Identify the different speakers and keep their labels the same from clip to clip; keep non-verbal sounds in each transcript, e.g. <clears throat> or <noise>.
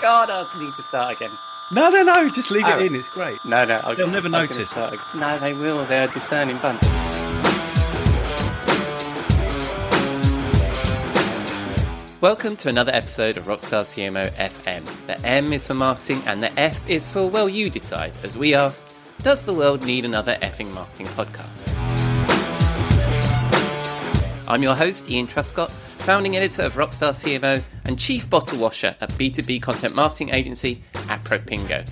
Speaker 1: God, I need to start again.
Speaker 2: No, no, no. Just leave
Speaker 1: Oh.
Speaker 2: it in. It's great.
Speaker 1: No, no, I'll,
Speaker 2: They'll never
Speaker 1: I'm
Speaker 2: notice.
Speaker 1: start No, they will. They're a discerning bunch. Welcome to another episode of Rockstar CMO FM. The M is for marketing and the F is for, well, you decide, as we ask, does the world need another effing marketing podcast? I'm your host, Ian Truscott, founding editor of Rockstar CMO and chief bottle washer at B2B content marketing agency at Propingo.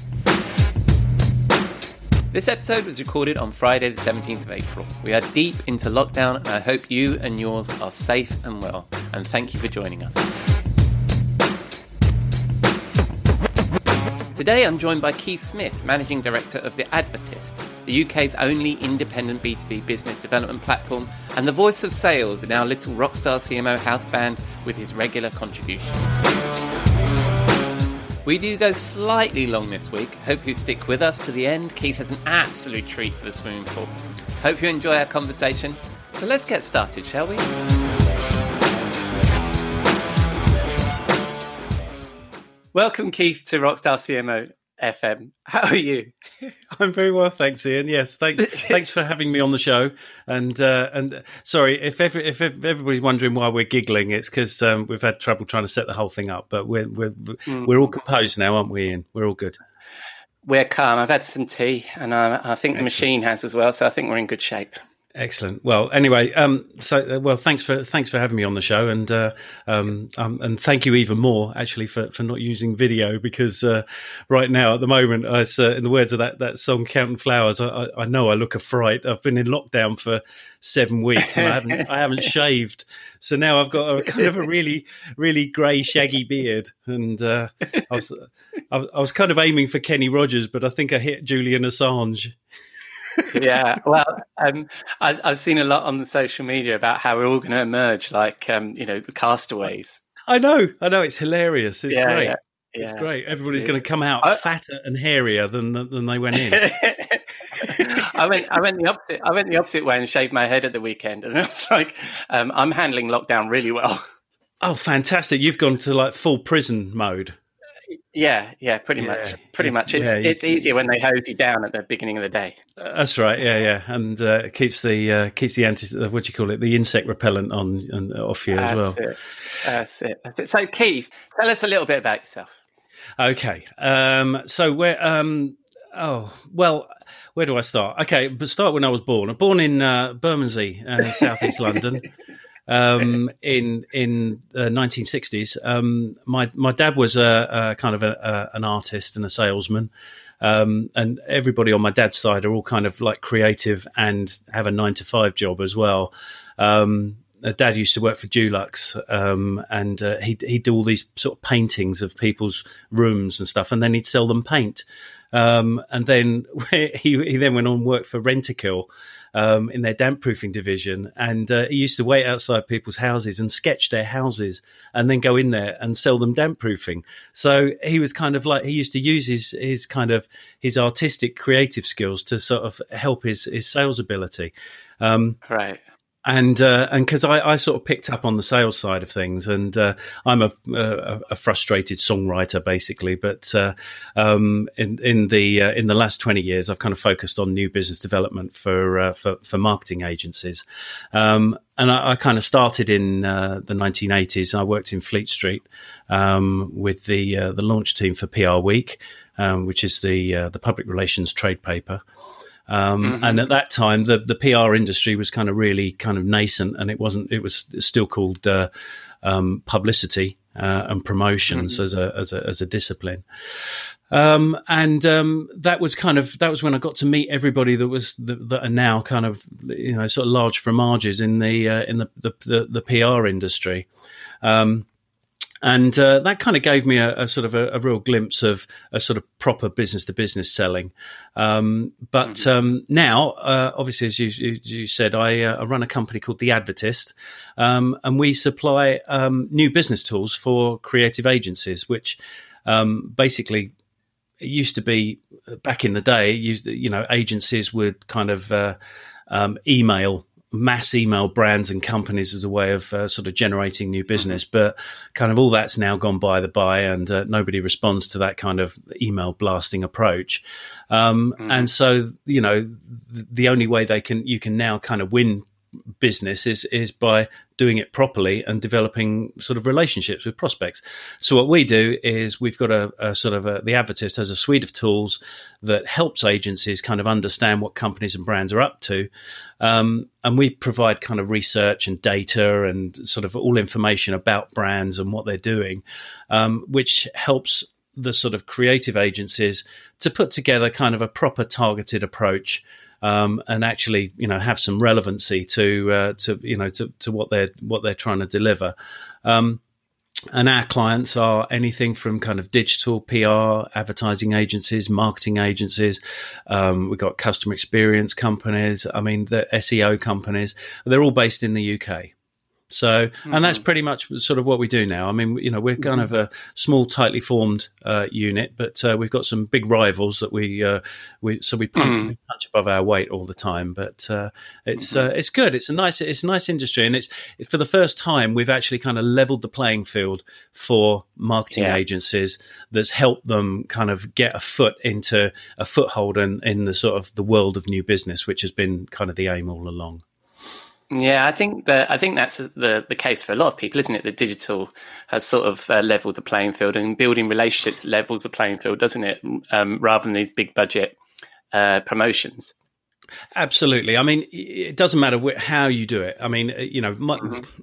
Speaker 1: This episode was recorded on Friday, the 17th of April. We are deep into lockdown, and I hope you and yours are safe and well. And thank you for joining us. Today, I'm joined by Keith Smith, Managing Director of The Advertist, the UK's only independent B2B business development platform, and the voice of sales in our little Rockstar CMO house band with his regular contributions. We do go slightly long this week. Hope you stick with us to the end. Keith has an absolute treat for the swimming pool. Hope you enjoy our conversation. So let's get started, shall we? Welcome, Keith, to Rockstar CMO FM. How are you? <laughs>
Speaker 2: I'm very well, thanks, Ian. Yes, thank, <laughs> thanks for having me on the show. And uh, and sorry if every, if everybody's wondering why we're giggling, it's because um, we've had trouble trying to set the whole thing up. But we're we're we're all composed now, aren't we, Ian? We're all good.
Speaker 1: We're calm. I've had some tea, and I, I think the machine has as well. So I think we're in good shape.
Speaker 2: Excellent. Well, anyway, um, so uh, well, thanks for thanks for having me on the show, and uh, um, um, and thank you even more actually for, for not using video because uh, right now at the moment, as uh, in the words of that that song "Counting Flowers," I, I, I know I look a fright. I've been in lockdown for seven weeks and I haven't I haven't <laughs> shaved, so now I've got a kind of a really really grey shaggy beard, and uh, I was I, I was kind of aiming for Kenny Rogers, but I think I hit Julian Assange.
Speaker 1: Yeah, well, um, I, I've seen a lot on the social media about how we're all going to emerge, like um, you know, the castaways.
Speaker 2: I know, I know, it's hilarious. It's
Speaker 1: Yeah,
Speaker 2: great.
Speaker 1: yeah,
Speaker 2: It's great. Everybody's going to come out
Speaker 1: I-
Speaker 2: fatter and hairier than than they went in. <laughs>
Speaker 1: I went, I went the opposite. I went the opposite way and shaved my head at the weekend, and <laughs> I was like, um, I'm handling lockdown really well.
Speaker 2: oh, fantastic! You've gone to like full prison mode.
Speaker 1: Yeah, yeah, pretty
Speaker 2: Yeah,
Speaker 1: much, pretty much. It's
Speaker 2: yeah, you-
Speaker 1: it's easier when they hose you down at the beginning of the day.
Speaker 2: That's right. Yeah, yeah, and uh, it keeps the uh, keeps the anti uh, what do you call it the insect repellent on, on off you as well.
Speaker 1: it. That's it. That's it. So, Keith, tell us a little bit about yourself.
Speaker 2: Okay. Um, so where? Um, oh well, where do I start? Okay, but start when I was born. I'm born in uh, Bermondsey, uh, southeast London. <laughs> Um, in in the 1960s, um, my my dad was a, a kind of a, a, an artist and a salesman, um, and everybody on my dad's side are all kind of like creative and have a nine to five job as well. Um, Dad used to work for Dulux, um, and uh, he'd, he'd do all these sort of paintings of people's rooms and stuff, and then he'd sell them paint. Um, and then <laughs> he, he then went on worked for Rentokil um, in their damp proofing division, and uh, he used to wait outside people's houses and sketch their houses, and then go in there and sell them damp proofing. So he was kind of like he used to use his his kind of his artistic creative skills to sort of help his his sales ability. Um,
Speaker 1: Right.
Speaker 2: And uh, and because I, I sort of picked up on the sales side of things, and uh, I'm a, a, a frustrated songwriter basically. But uh, um, in in the uh, in the last twenty years, I've kind of focused on new business development for uh, for, for marketing agencies, um, and I, I kind of started in uh, the 1980s. I worked in Fleet Street um, with the the launch team for PR Week, um, which is the the public relations trade paper. Um, And at that time, the, the PR industry was kind of really kind of nascent, and it wasn't. It was still called uh, um, publicity uh, and promotions as a as a as a discipline. Um, and um, that was kind of that was when I got to meet everybody that was that, that are now kind of you know sort of large fromages in the uh, in the, the the the PR industry. Um, and uh, that kind of gave me a, a sort of a, a real glimpse of a sort of proper business to business selling. Um, but um, now, uh, obviously, as you, you, you said, I, uh, I run a company called The Advertist, um, and we supply um, new business tools for creative agencies, which um, basically it used to be back in the day. You, you know, agencies would kind of uh, um, email mass email brands and companies as a way of uh, sort of generating new business. But kind of all that's now gone by the by, and uh, nobody responds to that kind of email blasting approach. Um, mm-hmm. And so, you know, the only way they can you can now kind of win business is is by doing it properly and developing sort of relationships with prospects. So what we do is we've got a, a sort of a, the Advertist has a suite of tools that helps agencies kind of understand what companies and brands are up to, um, and we provide kind of research and data and sort of all information about brands and what they're doing, um, which helps the sort of creative agencies to put together kind of a proper targeted approach um, and actually, you know, have some relevancy to uh, to you know to, to what they're what they're trying to deliver. Um, and our clients are anything from kind of digital PR, advertising agencies, marketing agencies. Um, we've got customer experience companies. I mean, the SEO companies. They're all based in the UK. So, mm-hmm. and that's mm-hmm. pretty much sort of what we do now. I mean, you know, we're kind mm-hmm. of a small, tightly formed uh, unit, but uh, we've got some big rivals that we uh, we so we punch, mm-hmm. we punch, above our weight all the time. But uh, it's mm-hmm. uh, it's good. It's a nice it's a nice industry, and it's for the first time we've actually kind of leveled the playing field for marketing yeah. agencies. That's helped them kind of get a foot into a foothold in, in the sort of the world of new business, which has been kind of the aim all along.
Speaker 1: Yeah, I think that I think that's the the case for a lot of people, isn't it? That digital has sort of uh, leveled the playing field, and building relationships levels the playing field, doesn't it? Um, rather than these big budget uh, promotions.
Speaker 2: Absolutely. I mean, it doesn't matter wh- how you do it. I mean, uh, you know, my, mm-hmm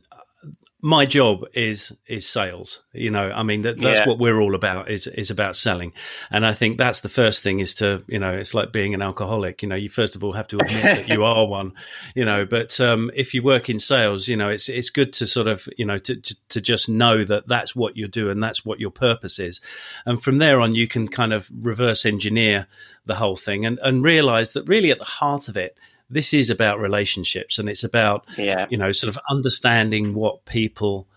Speaker 2: my job is is sales. You know i mean that, that's yeah. what we're all about is is about selling. And i think that's the first thing is to you know it's like being an alcoholic. You know you first of all have to admit that you are one <laughs> you know but um, if you work in sales you know it's it's good to sort of you know to, to, to just know that that's what you do and that's what your purpose is. And from there on you can kind of reverse engineer the whole thing and and realize that really at the heart of it this is about relationships and it's about yeah. you know sort of understanding what people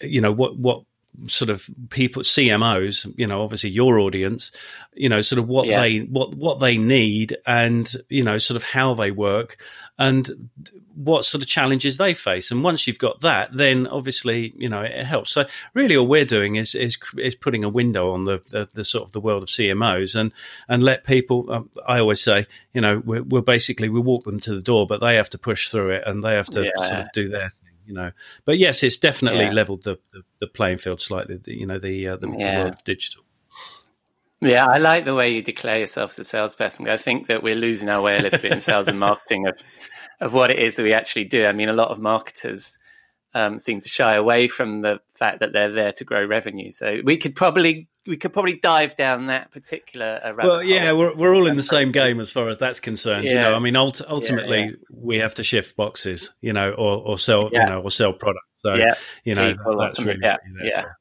Speaker 2: you know what what sort of people CMOs, you know, obviously your audience, you know, sort of what yeah. they what what they need and you know, sort of how they work and what sort of challenges they face. And once you've got that, then obviously, you know, it helps. So really all we're doing is is is putting a window on the the, the sort of the world of CMOs and and let people um, I always say, you know, we're, we're, basically we walk them to the door, but they have to push through it and they have to yeah. sort of do their thing, you know. But yes, it's definitely yeah. leveled the, the, the, playing field slightly. The, you know, the uh, the, yeah. world of digital.
Speaker 1: Yeah, I like the way you declare yourself as a salesperson. I think that we're losing our way a little bit in sales and marketing of of what it is that we actually do. I mean, a lot of marketers um, seem to shy away from the fact that they're there to grow revenue. So we could probably we could probably dive down that particular. Uh,
Speaker 2: well, yeah, hole. we're we're all in the same game as far as that's concerned. Yeah. You know, I mean, ult- ultimately yeah, yeah. we have to shift boxes, you know, or, or sell, you know, or sell products. So, you know, People that's really
Speaker 1: yeah,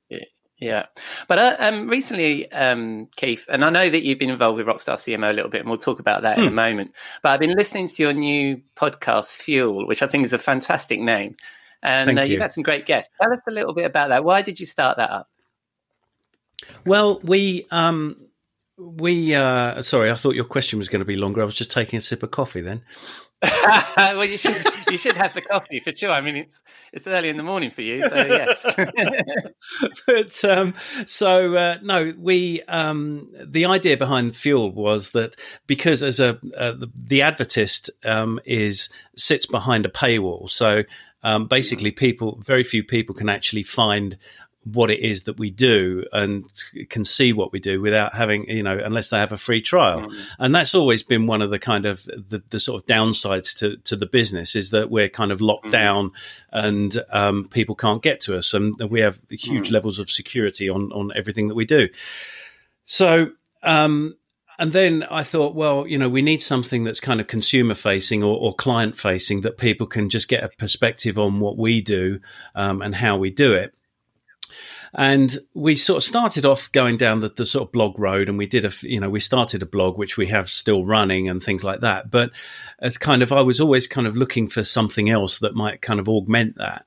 Speaker 1: yeah, yeah. But uh, um, recently, um, Keith, and I know that you've been involved with Rockstar CMO a little bit, and we'll talk about that hmm. in a hmm. moment. But I've been listening to your new podcast, Fuel, which I think is a fantastic name, and uh, you. you've had some great guests. Tell us a little bit about that. Why did you start that up?
Speaker 2: Well, we um, we uh, sorry, I thought your question was going to be longer. I was just taking a sip of coffee then. <laughs>
Speaker 1: well, you should you should have the coffee for sure. I mean, it's it's early in the morning for you, so yes. <laughs>
Speaker 2: but um, so uh, no, we um, the idea behind Fuel was that because as a uh, the, the Advertist um, is sits behind a paywall, so um, basically people very few people can actually find what it is that we do and can see what we do without having, you know, unless they have a free trial. Mm. And that's always been one of the kind of the, the, sort of downsides to, to the business is that we're kind of locked mm. down and um, people can't get to us. And we have huge mm. levels of security on, on everything that we do. So, um, and then I thought, well, you know, we need something that's kind of consumer facing or, or client facing that people can just get a perspective on what we do um, and how we do it. And we sort of started off going down the, the sort of blog road and we did a, you know, we started a blog, which we have still running and things like that. But as kind of, I was always kind of looking for something else that might kind of augment that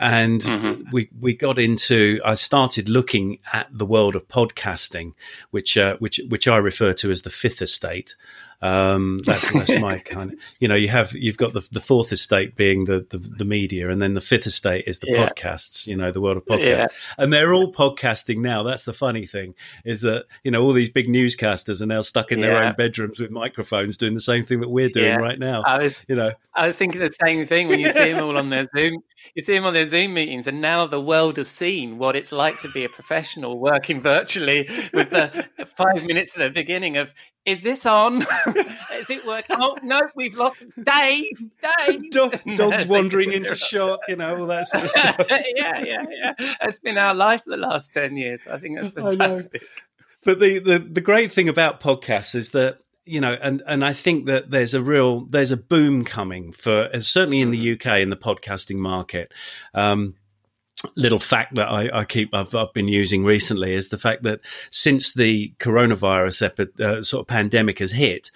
Speaker 2: and mm-hmm. we we got into. I started looking at the world of podcasting, which uh, which which I refer to as the fifth estate, Um, that's, <laughs> that's my kind of, you know, you have, you've got the, the fourth estate being the, the, the media and then the fifth estate is the yeah. podcasts, you know, the world of podcasts yeah. and they're all podcasting now. That's the funny thing is that, you know, all these big newscasters are now stuck in yeah. their own bedrooms with microphones doing the same thing that we're doing right now.
Speaker 1: I was,
Speaker 2: you know,
Speaker 1: I was thinking the same thing when you see them all on their <laughs> Zoom, you see them on their Zoom meetings and now the world has seen what it's like to be a professional working virtually with the <laughs> five minutes at the beginning of is this on? <laughs> is it working? Oh no, we've lost Dave. Dave. <laughs>
Speaker 2: Dog, <laughs> dogs wandering into shock. You know all that sort of stuff.
Speaker 1: yeah, yeah, yeah. It's been our life for the last ten years. I think that's fantastic.
Speaker 2: But the, the the great thing about podcasts is that you know, and and I think that there's a real there's a boom coming for certainly in the mm-hmm. UK in the podcasting market. Um, little fact that I, I keep I've, I've, been using recently is the fact that since the coronavirus epi- uh, sort of pandemic has hit,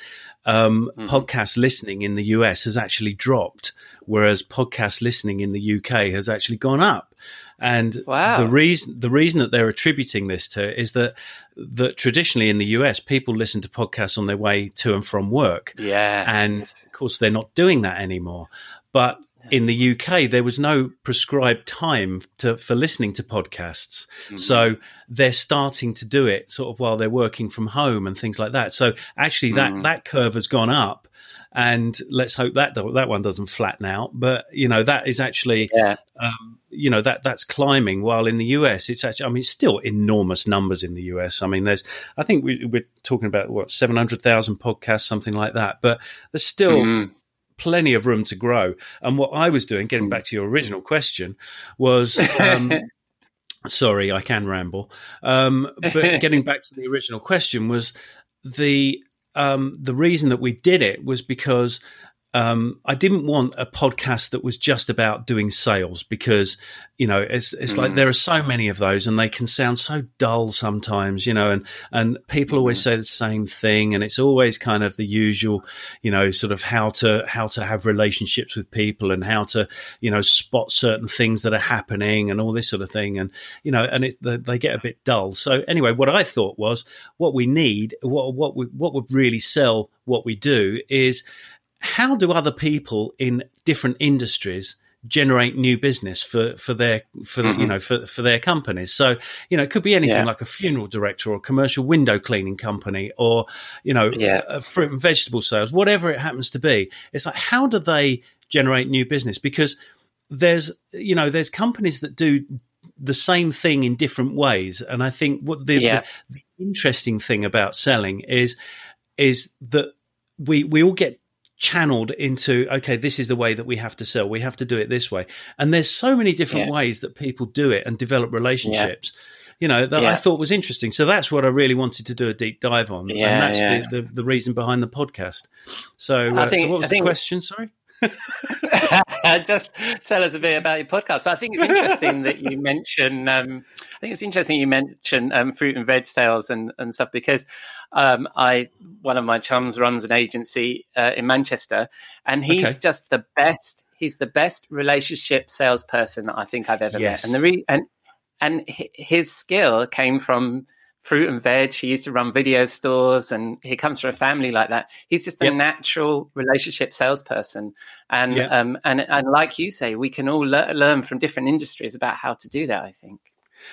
Speaker 2: um, mm-hmm. podcast listening in the US has actually dropped, whereas podcast listening in the UK has actually gone up. And wow. the reason the reason that they're attributing this to is that that traditionally in the US people listen to podcasts on their way to and from work.
Speaker 1: Yeah.
Speaker 2: And of course they're not doing that anymore. But in the UK, there was no prescribed time to, for listening to podcasts. Mm-hmm. So they're starting to do it sort of while they're working from home and things like that. So actually that, mm-hmm. that curve has gone up and let's hope that that one doesn't flatten out. But you know that is actually, yeah. um, you know that that's climbing. While in the US, it's actually, I mean, still enormous numbers in the US. I mean, there's, I think we, are talking about what seven hundred thousand podcasts, something like that. But there's still. Mm plenty of room to grow. And what I was doing, getting back to your original question, was um, <laughs> sorry, I can ramble. Um, but <laughs> getting back to the original question was the um, the reason that we did it was because um, I didn't want a podcast that was just about doing sales because you know it's it's mm. like there are so many of those and they can sound so dull sometimes you know and and people always say the same thing and it's always kind of the usual you know sort of how to how to have relationships with people and how to you know spot certain things that are happening and all this sort of thing and you know and it they get a bit dull so anyway what I thought was what we need what what we, what would really sell what we do is how do other people in different industries generate new business for for their for mm-hmm. you know for for their companies so you know it could be anything yeah. like a funeral director or a commercial window cleaning company or you know yeah. fruit and vegetable sales whatever it happens to be it's like how do they generate new business because there's you know there's companies that do the same thing in different ways and i think what the, yeah. the, the interesting thing about selling is is that we we all get channeled into okay this is the way that we have to sell. We have to do it this way. And there's so many different yeah. ways that people do it and develop relationships yeah. you know that yeah. i thought was interesting. So that's what i really wanted to do a deep dive on. And that's the, the, the, reason behind the podcast. So, uh, think, so what was I the question? Sorry <laughs>
Speaker 1: just tell us a bit about your podcast. But I think it's interesting that you mention. Um, I think it's interesting you mention um, fruit and veg sales and, and stuff because um, I one of my chums runs an agency uh, in Manchester, and he's okay. just the best. He's the best relationship salesperson that I think I've ever yes. met. And the re- and and his skill came from fruit and veg. He used to run video stores and he comes from a family like that. He's just a yep. natural relationship salesperson. And, yep. um, and, and like you say, we can all le- learn from different industries about how to do that, I think.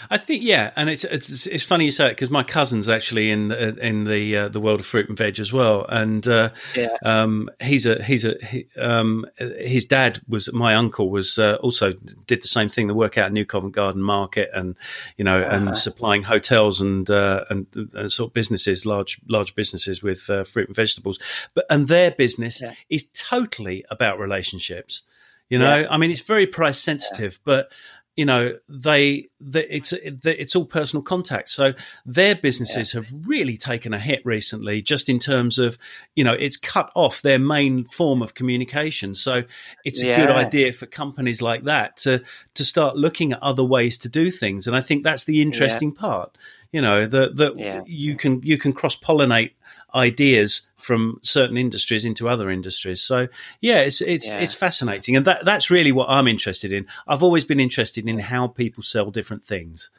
Speaker 2: I think yeah, and it's it's, it's funny you say it because my cousin's actually in in the uh, the world of fruit and veg as well, and uh, yeah. um, he's a he's a he, um, his dad was my uncle was uh, also did the same thing, the work out at New Covent Garden Market, and you know, uh-huh. and supplying hotels and uh, and, and, sort of businesses, large large businesses with uh, fruit and vegetables, but and their business yeah. is totally about relationships. You know, yeah. I mean, it's very price sensitive, but you know they, they it's it's all personal contact. So their businesses yeah. have really taken a hit recently just in terms of you know it's cut off their main form of communication. So it's a good idea for companies like that to to start looking at other ways to do things. And i think that's the interesting yeah. part you know that that you can you can cross pollinate ideas from certain industries into other industries. So yeah, it's it's yeah. it's fascinating, and that that's really what I'm interested in. I've always been interested in how people sell different things.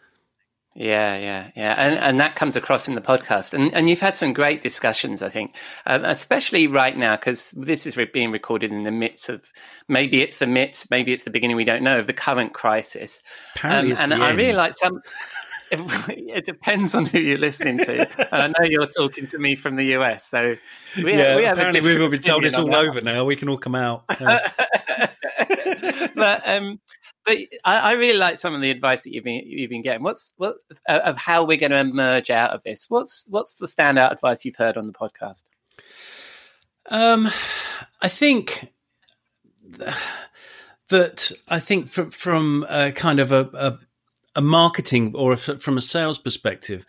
Speaker 1: Yeah, yeah, yeah, and and that comes across in the podcast, and and you've had some great discussions, I think, um, especially right now because this is being recorded in the midst of maybe it's the midst, maybe it's the beginning, we don't know of the current crisis.
Speaker 2: Apparently,
Speaker 1: um, and I really like some. <laughs> It depends on who you're listening to. <laughs> and I know you're talking to me from the US, so
Speaker 2: we, yeah, we have apparently we've all been told it's all that. over now. We can all come out. <laughs>
Speaker 1: but um, but I, I, really like some of the advice that you've been you've been getting. What's what uh, of how we're going to emerge out of this? What's what's the standout advice you've heard on the podcast?
Speaker 2: Um, I think that I think from from a kind of a, a, a marketing or a, from a sales perspective,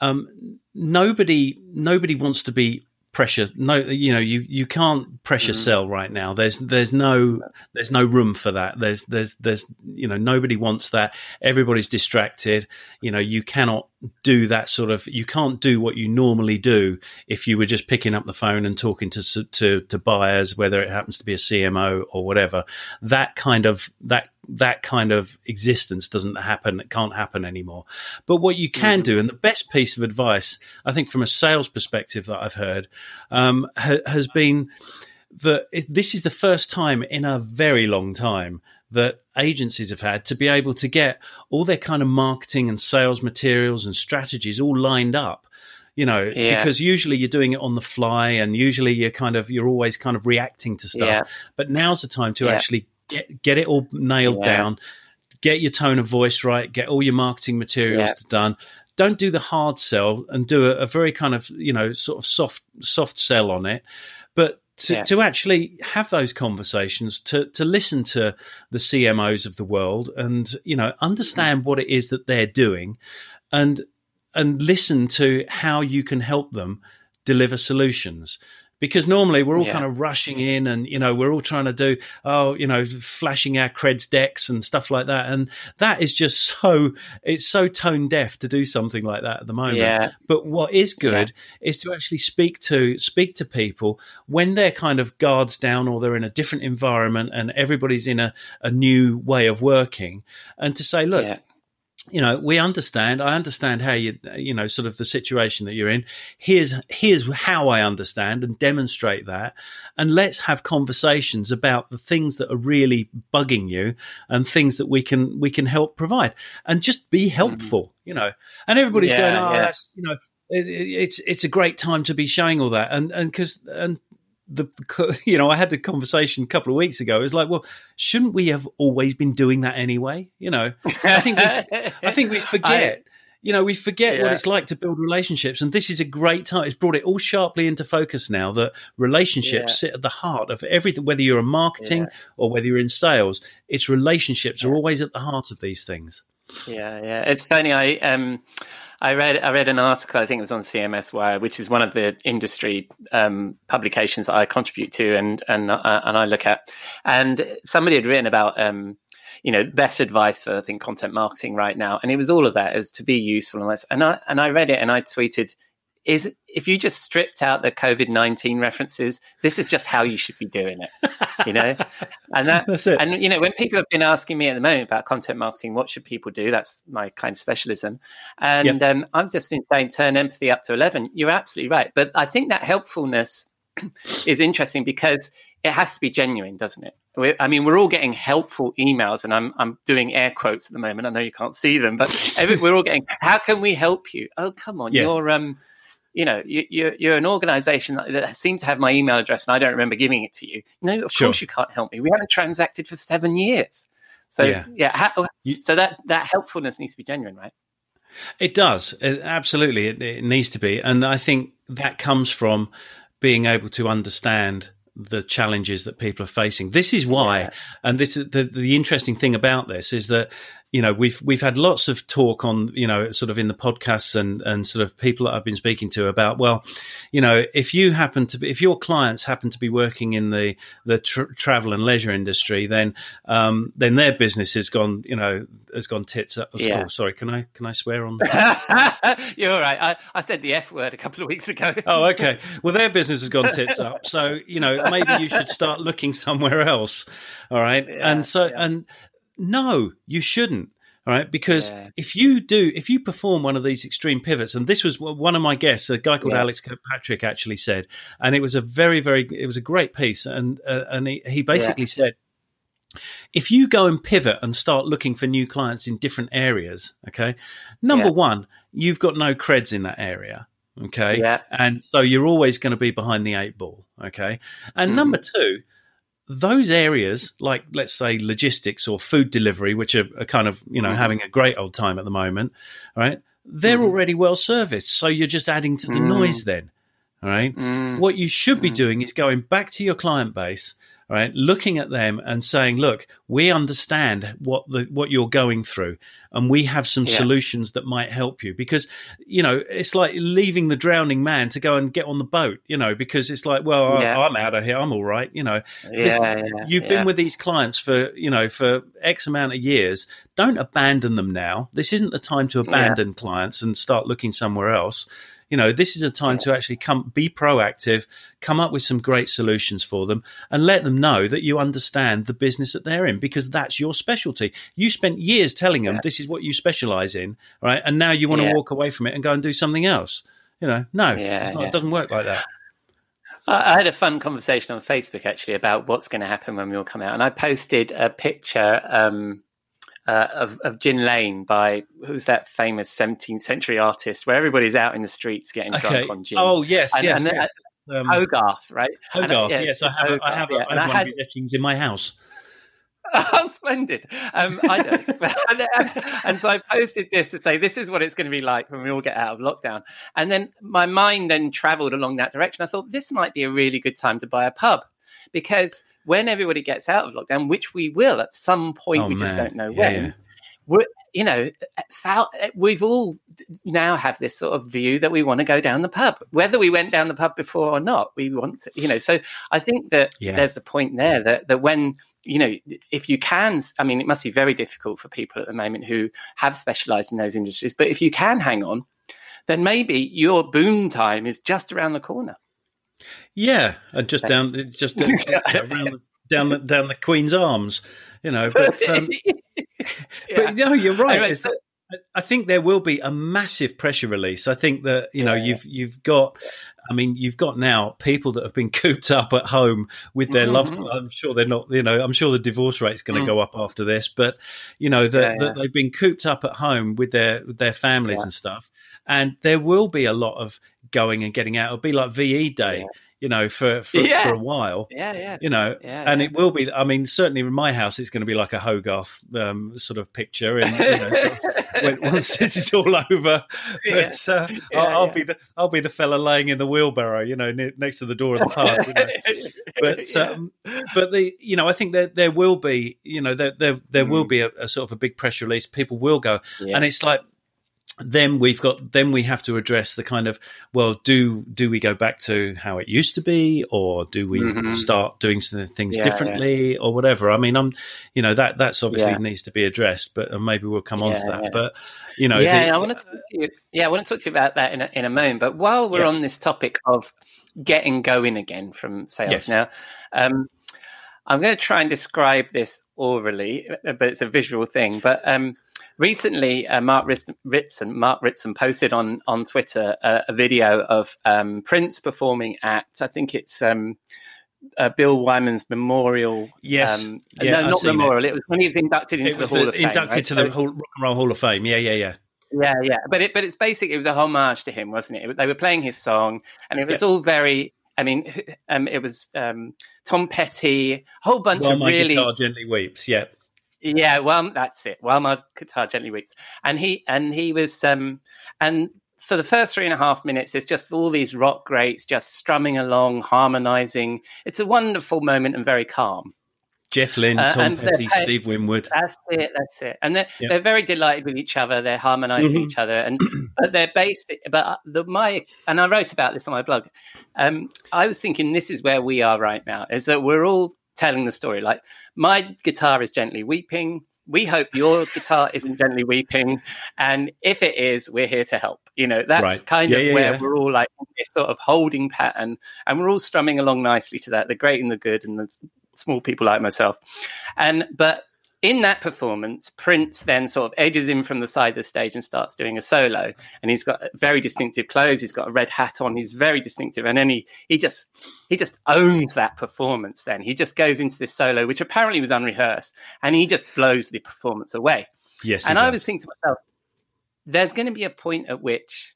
Speaker 2: um, nobody nobody wants to be pressure. No you know you you can't pressure mm-hmm. sell right now. There's there's no there's no room for that. There's there's there's you know nobody wants that. Everybody's distracted. You know you cannot do that sort of you can't do what you normally do if you were just picking up the phone and talking to to to buyers whether it happens to be a CMO or whatever. That kind of that that kind of existence doesn't happen it can't happen anymore but what you can mm-hmm. do and the best piece of advice i think from a sales perspective that i've heard um, ha- has been that it, this is the first time in a very long time that agencies have had to be able to get all their kind of marketing and sales materials and strategies all lined up you know yeah. because usually you're doing it on the fly and usually you're kind of you're always kind of reacting to stuff yeah. but now's the time to yeah. actually get get it all nailed down. Get your tone of voice right. Get all your marketing materials done. Don't do the hard sell and do a, a, very kind of you know sort of soft soft sell on it. But to, yeah. to actually have those conversations, to to listen to the CMOs of the world, and you know understand what it is that they're doing, and and listen to how you can help them deliver solutions because normally we're all yeah. kind of rushing in and you know we're all trying to do oh you know flashing our creds decks and stuff like that and that is just so it's so tone deaf to do something like that at the moment yeah. but what is good yeah. is to actually speak to speak to people when they're kind of guards down or they're in a different environment and everybody's in a, a new way of working and to say look you know we understand i understand how you you know sort of the situation that you're in here's here's how i understand and demonstrate that and let's have conversations about the things that are really bugging you and things that we can we can help provide and just be mm-hmm. helpful mm-hmm. you know and everybody's yeah, going oh yeah. that's you know it, it's it's a great time to be showing all that and and because and the <laughs> you know I had the conversation a couple of weeks ago. It was like, well, shouldn't we have always been doing that anyway? You know, I think we, <laughs> I think we forget. I, you know, we forget yeah. what it's like to build relationships, and this is a great time. It's brought it all sharply into focus now that relationships yeah. sit at the heart of everything. Whether you're in marketing yeah. or whether you're in sales, it's relationships are always at the heart of these things.
Speaker 1: Yeah, yeah. It's funny. I um, I read I read an article. I think it was on CMS Wire, which is one of the industry um, publications that I contribute to and and uh, and I look at. And somebody had written about um, you know best advice for I think content marketing right now, and it was all of that is to be useful and And I and I read it and I tweeted is if you just stripped out the COVID nineteen references, this is just how you should be doing it, you know. <laughs> And that, that's it. And you know, when people have been asking me at the moment about content marketing, what should people do? That's my kind of specialism. And yep. um, I've just been saying, turn empathy up to eleven. You're absolutely right, but I think that helpfulness <clears throat> is interesting because it has to be genuine, doesn't it? We're, I mean, we're all getting helpful emails, and I'm I'm doing air quotes at the moment. I know you can't see them, but we're all getting. How can we help you? Oh, come on, yeah. you're um you know, you, you're, you're an organization that seems to have my email address and I don't remember giving it to you. No, of sure. course you can't help me. We haven't transacted for seven years. So yeah, yeah how, so that that helpfulness needs to be genuine, right?
Speaker 2: It does it, absolutely. It, it needs to be, and I think that comes from being able to understand the challenges that people are facing. This is why, yeah. and this the the interesting thing about this is that you know we've we've had lots of talk on you know sort of in the podcasts and and sort of people that I've been speaking to about well you know if you happen to be if your clients happen to be working in the the tra- travel and leisure industry then um, then their business has gone you know has gone tits up yeah. sorry can I can I swear on <laughs>
Speaker 1: you're all right. I, I said the F word a couple of weeks ago. <laughs>
Speaker 2: Oh okay. Well their business has gone tits up. So you know maybe you should start looking somewhere else. All right? <laughs> Yeah, and so yeah. and no, you shouldn't. All right, because
Speaker 1: Yeah.
Speaker 2: if you do, if you perform one of these extreme pivots, and this was one of my guests, a guy called
Speaker 1: Yeah.
Speaker 2: Alex Kirkpatrick actually said, and it was a very, very, it was a great piece, and uh, and he, he basically said, if you go and pivot and start looking for new clients in different areas, okay, number
Speaker 1: Yeah.
Speaker 2: one, you've got no creds in that area. Okay.
Speaker 1: Yeah.
Speaker 2: And so you're always going to be behind the eight ball. Okay. And
Speaker 1: Mhm.
Speaker 2: number two, those areas like let's say logistics or food delivery, which are, are kind of, you know,
Speaker 1: Mhm.
Speaker 2: having a great old time at the moment, right? They're
Speaker 1: Mhm.
Speaker 2: already well serviced. So you're just adding to the
Speaker 1: Mm.
Speaker 2: noise then. All right.
Speaker 1: Mm.
Speaker 2: What you should be
Speaker 1: Mm.
Speaker 2: doing is going back to your client base, all right, looking at them and saying, "Look, we understand what the what you're going through, and we have some
Speaker 1: Yeah.
Speaker 2: solutions that might help you." Because you know, it's like leaving the drowning man to go and get on the boat. You know, because it's like, well, I-
Speaker 1: Yeah.
Speaker 2: I'm out of here. I'm all right. You know,
Speaker 1: yeah, yeah,
Speaker 2: You've been with these clients for you know for X amount of years. Don't abandon them now. This isn't the time to abandon clients and start looking somewhere else. You know, this is a time to actually come be proactive, come up with some great solutions for them, and let them know that you understand the business that they're in because that's your specialty. You spent years telling them
Speaker 1: Yeah.
Speaker 2: this is what you specialize in, right? And now you want
Speaker 1: Yeah.
Speaker 2: to walk away from it and go and do something else. You know, no,
Speaker 1: Yeah,
Speaker 2: it's not, it doesn't work like that.
Speaker 1: I I had a fun conversation on Facebook actually about what's going to happen when we all come out, and I posted a picture um, uh, of, of Gin Lane by who's that famous 17th century artist, where everybody's out in the streets getting
Speaker 2: Okay.
Speaker 1: drunk on gin.
Speaker 2: Oh yes,
Speaker 1: And-
Speaker 2: yes,
Speaker 1: and then-
Speaker 2: yes. Um,
Speaker 1: Hogarth, right? Uh,
Speaker 2: Hogarth,
Speaker 1: yes,
Speaker 2: yes, I have. a- I
Speaker 1: Hogarth,
Speaker 2: have. a-
Speaker 1: yeah.
Speaker 2: I have
Speaker 1: And I
Speaker 2: one
Speaker 1: had
Speaker 2: of his etchings in my house. <laughs>
Speaker 1: Oh, splendid. Um, I don't. <laughs> <laughs> and, and so I posted this to say, this is what it's going to be like when we all get out of lockdown. And then my mind then traveled along that direction. I thought this might be a really good time to buy a pub because when everybody gets out of lockdown, which we will at some point,
Speaker 2: Oh,
Speaker 1: we just don't know
Speaker 2: Yeah,
Speaker 1: when.
Speaker 2: yeah.
Speaker 1: We're, you know, eh, we've all now have this sort of view that we want to go down the pub, whether we went down the pub before or not. We want to, you know. So I think that
Speaker 2: Yeah.
Speaker 1: there's a point there that that when you know, if you can, I mean, it must be very difficult for people at the moment who have specialized in those industries. But if you can hang on, then maybe your boom time is just around the corner.
Speaker 2: Yeah, and just down, just <laughs> down, around the, down the down the Queen's Arms, you know. But <laughs> um, but no, you're right. Is that, I think there will be a massive pressure release. I think that you know
Speaker 1: Yeah.
Speaker 2: you've you've got. I mean, you've got now people that have been <laughs> cooped up at home with their loved.
Speaker 1: Mhm.
Speaker 2: I'm sure they're not. You know, I'm sure the divorce rate's going to
Speaker 1: Mm.
Speaker 2: go up after this. But you know that,
Speaker 1: Yeah,
Speaker 2: that they've been cooped up at home with their with their families
Speaker 1: Yeah.
Speaker 2: and stuff, and there will be a lot of going and getting out. It'll be like VE day,
Speaker 1: Yeah.
Speaker 2: you know, for for,
Speaker 1: Yeah.
Speaker 2: for a while
Speaker 1: yeah, yeah,
Speaker 2: you know,
Speaker 1: Yeah,
Speaker 2: and it will be. I mean, certainly in my house, it's going to be like a Hogarth um, sort of picture, and you know, sort of, <laughs> when, once this is all over, but uh, I'll, I'll be the I'll be the fella laying in the wheelbarrow, you know, ne- next to the door of the pub. You know. <laughs> But um, but the you know, I think there there will be you know there there there will
Speaker 1: Mm.
Speaker 2: be a, a sort of a big press release. People will go, and it's like then we've got then we have to address the kind of well do do we go back to how it used to be or do we
Speaker 1: Mhm.
Speaker 2: start doing some things
Speaker 1: Yeah,
Speaker 2: differently or whatever i mean i'm you know that that's obviously
Speaker 1: Yeah.
Speaker 2: needs to be addressed but maybe we'll come on to that
Speaker 1: yeah.
Speaker 2: but you know
Speaker 1: yeah,
Speaker 2: the-
Speaker 1: I want to talk to you. Yeah, I want to talk to you about that in a, in a moment. But while we're
Speaker 2: Yeah.
Speaker 1: on this topic of getting going again from sales
Speaker 2: Yes.
Speaker 1: now, um, I'm going to try and describe this orally, but it's a visual thing. But um, recently, uh, Mark Ritson, Mark Ritson posted on on Twitter uh, a video of um, Prince performing at I think it's. Um, uh, Bill Wyman's memorial.
Speaker 2: Yes.
Speaker 1: um,
Speaker 2: Yeah,
Speaker 1: no, not
Speaker 2: seen it.
Speaker 1: memorial. It was when he was inducted into
Speaker 2: was
Speaker 1: the Hall
Speaker 2: the,
Speaker 1: of Fame.
Speaker 2: inducted
Speaker 1: right?
Speaker 2: to the Hall, rock and roll hall of fame yeah yeah yeah
Speaker 1: yeah, yeah, but it but it's basically it was a homage to him, wasn't it? They were playing his song, and it was all very. I mean, um, it was um, Tom Petty, a whole bunch
Speaker 2: while
Speaker 1: of
Speaker 2: my
Speaker 1: really,
Speaker 2: guitar gently weeps yeah
Speaker 1: yeah. Well, that's it. While my guitar gently weeps, and he and he was, um, and for the first three and a half minutes, there's just all these rock greats just strumming along, harmonizing. It's a wonderful moment and very calm.
Speaker 2: jeff lynne
Speaker 1: Uh,
Speaker 2: tom petty steve winwood
Speaker 1: That's it. That's it. And they're
Speaker 2: Yeah.
Speaker 1: they're very delighted with each other. They're harmonised
Speaker 2: Mhm.
Speaker 1: each other, and <clears throat> but they're based. But the my and I wrote about this on my blog. Um, I was thinking this is where we are right now. Is that we're all telling the story. Like my guitar is gently weeping. We hope your <laughs> guitar isn't gently weeping, and if it is, we're here to help. You know, that's
Speaker 2: Right.
Speaker 1: kind
Speaker 2: Yeah,
Speaker 1: of
Speaker 2: yeah,
Speaker 1: where
Speaker 2: yeah.
Speaker 1: we're all like in this sort of holding pattern, and we're all strumming along nicely to that. The great and the good, and the small people like myself. And but in that performance, Prince then sort of edges in from the side of the stage and starts doing a solo. And he's got very distinctive clothes. He's got a red hat on. He's very distinctive. And then he, he just he just owns that performance. Then he just goes into this solo, which apparently was unrehearsed, and he just blows the performance away.
Speaker 2: Yes,
Speaker 1: and I was thinking to myself, there's going to be a point at which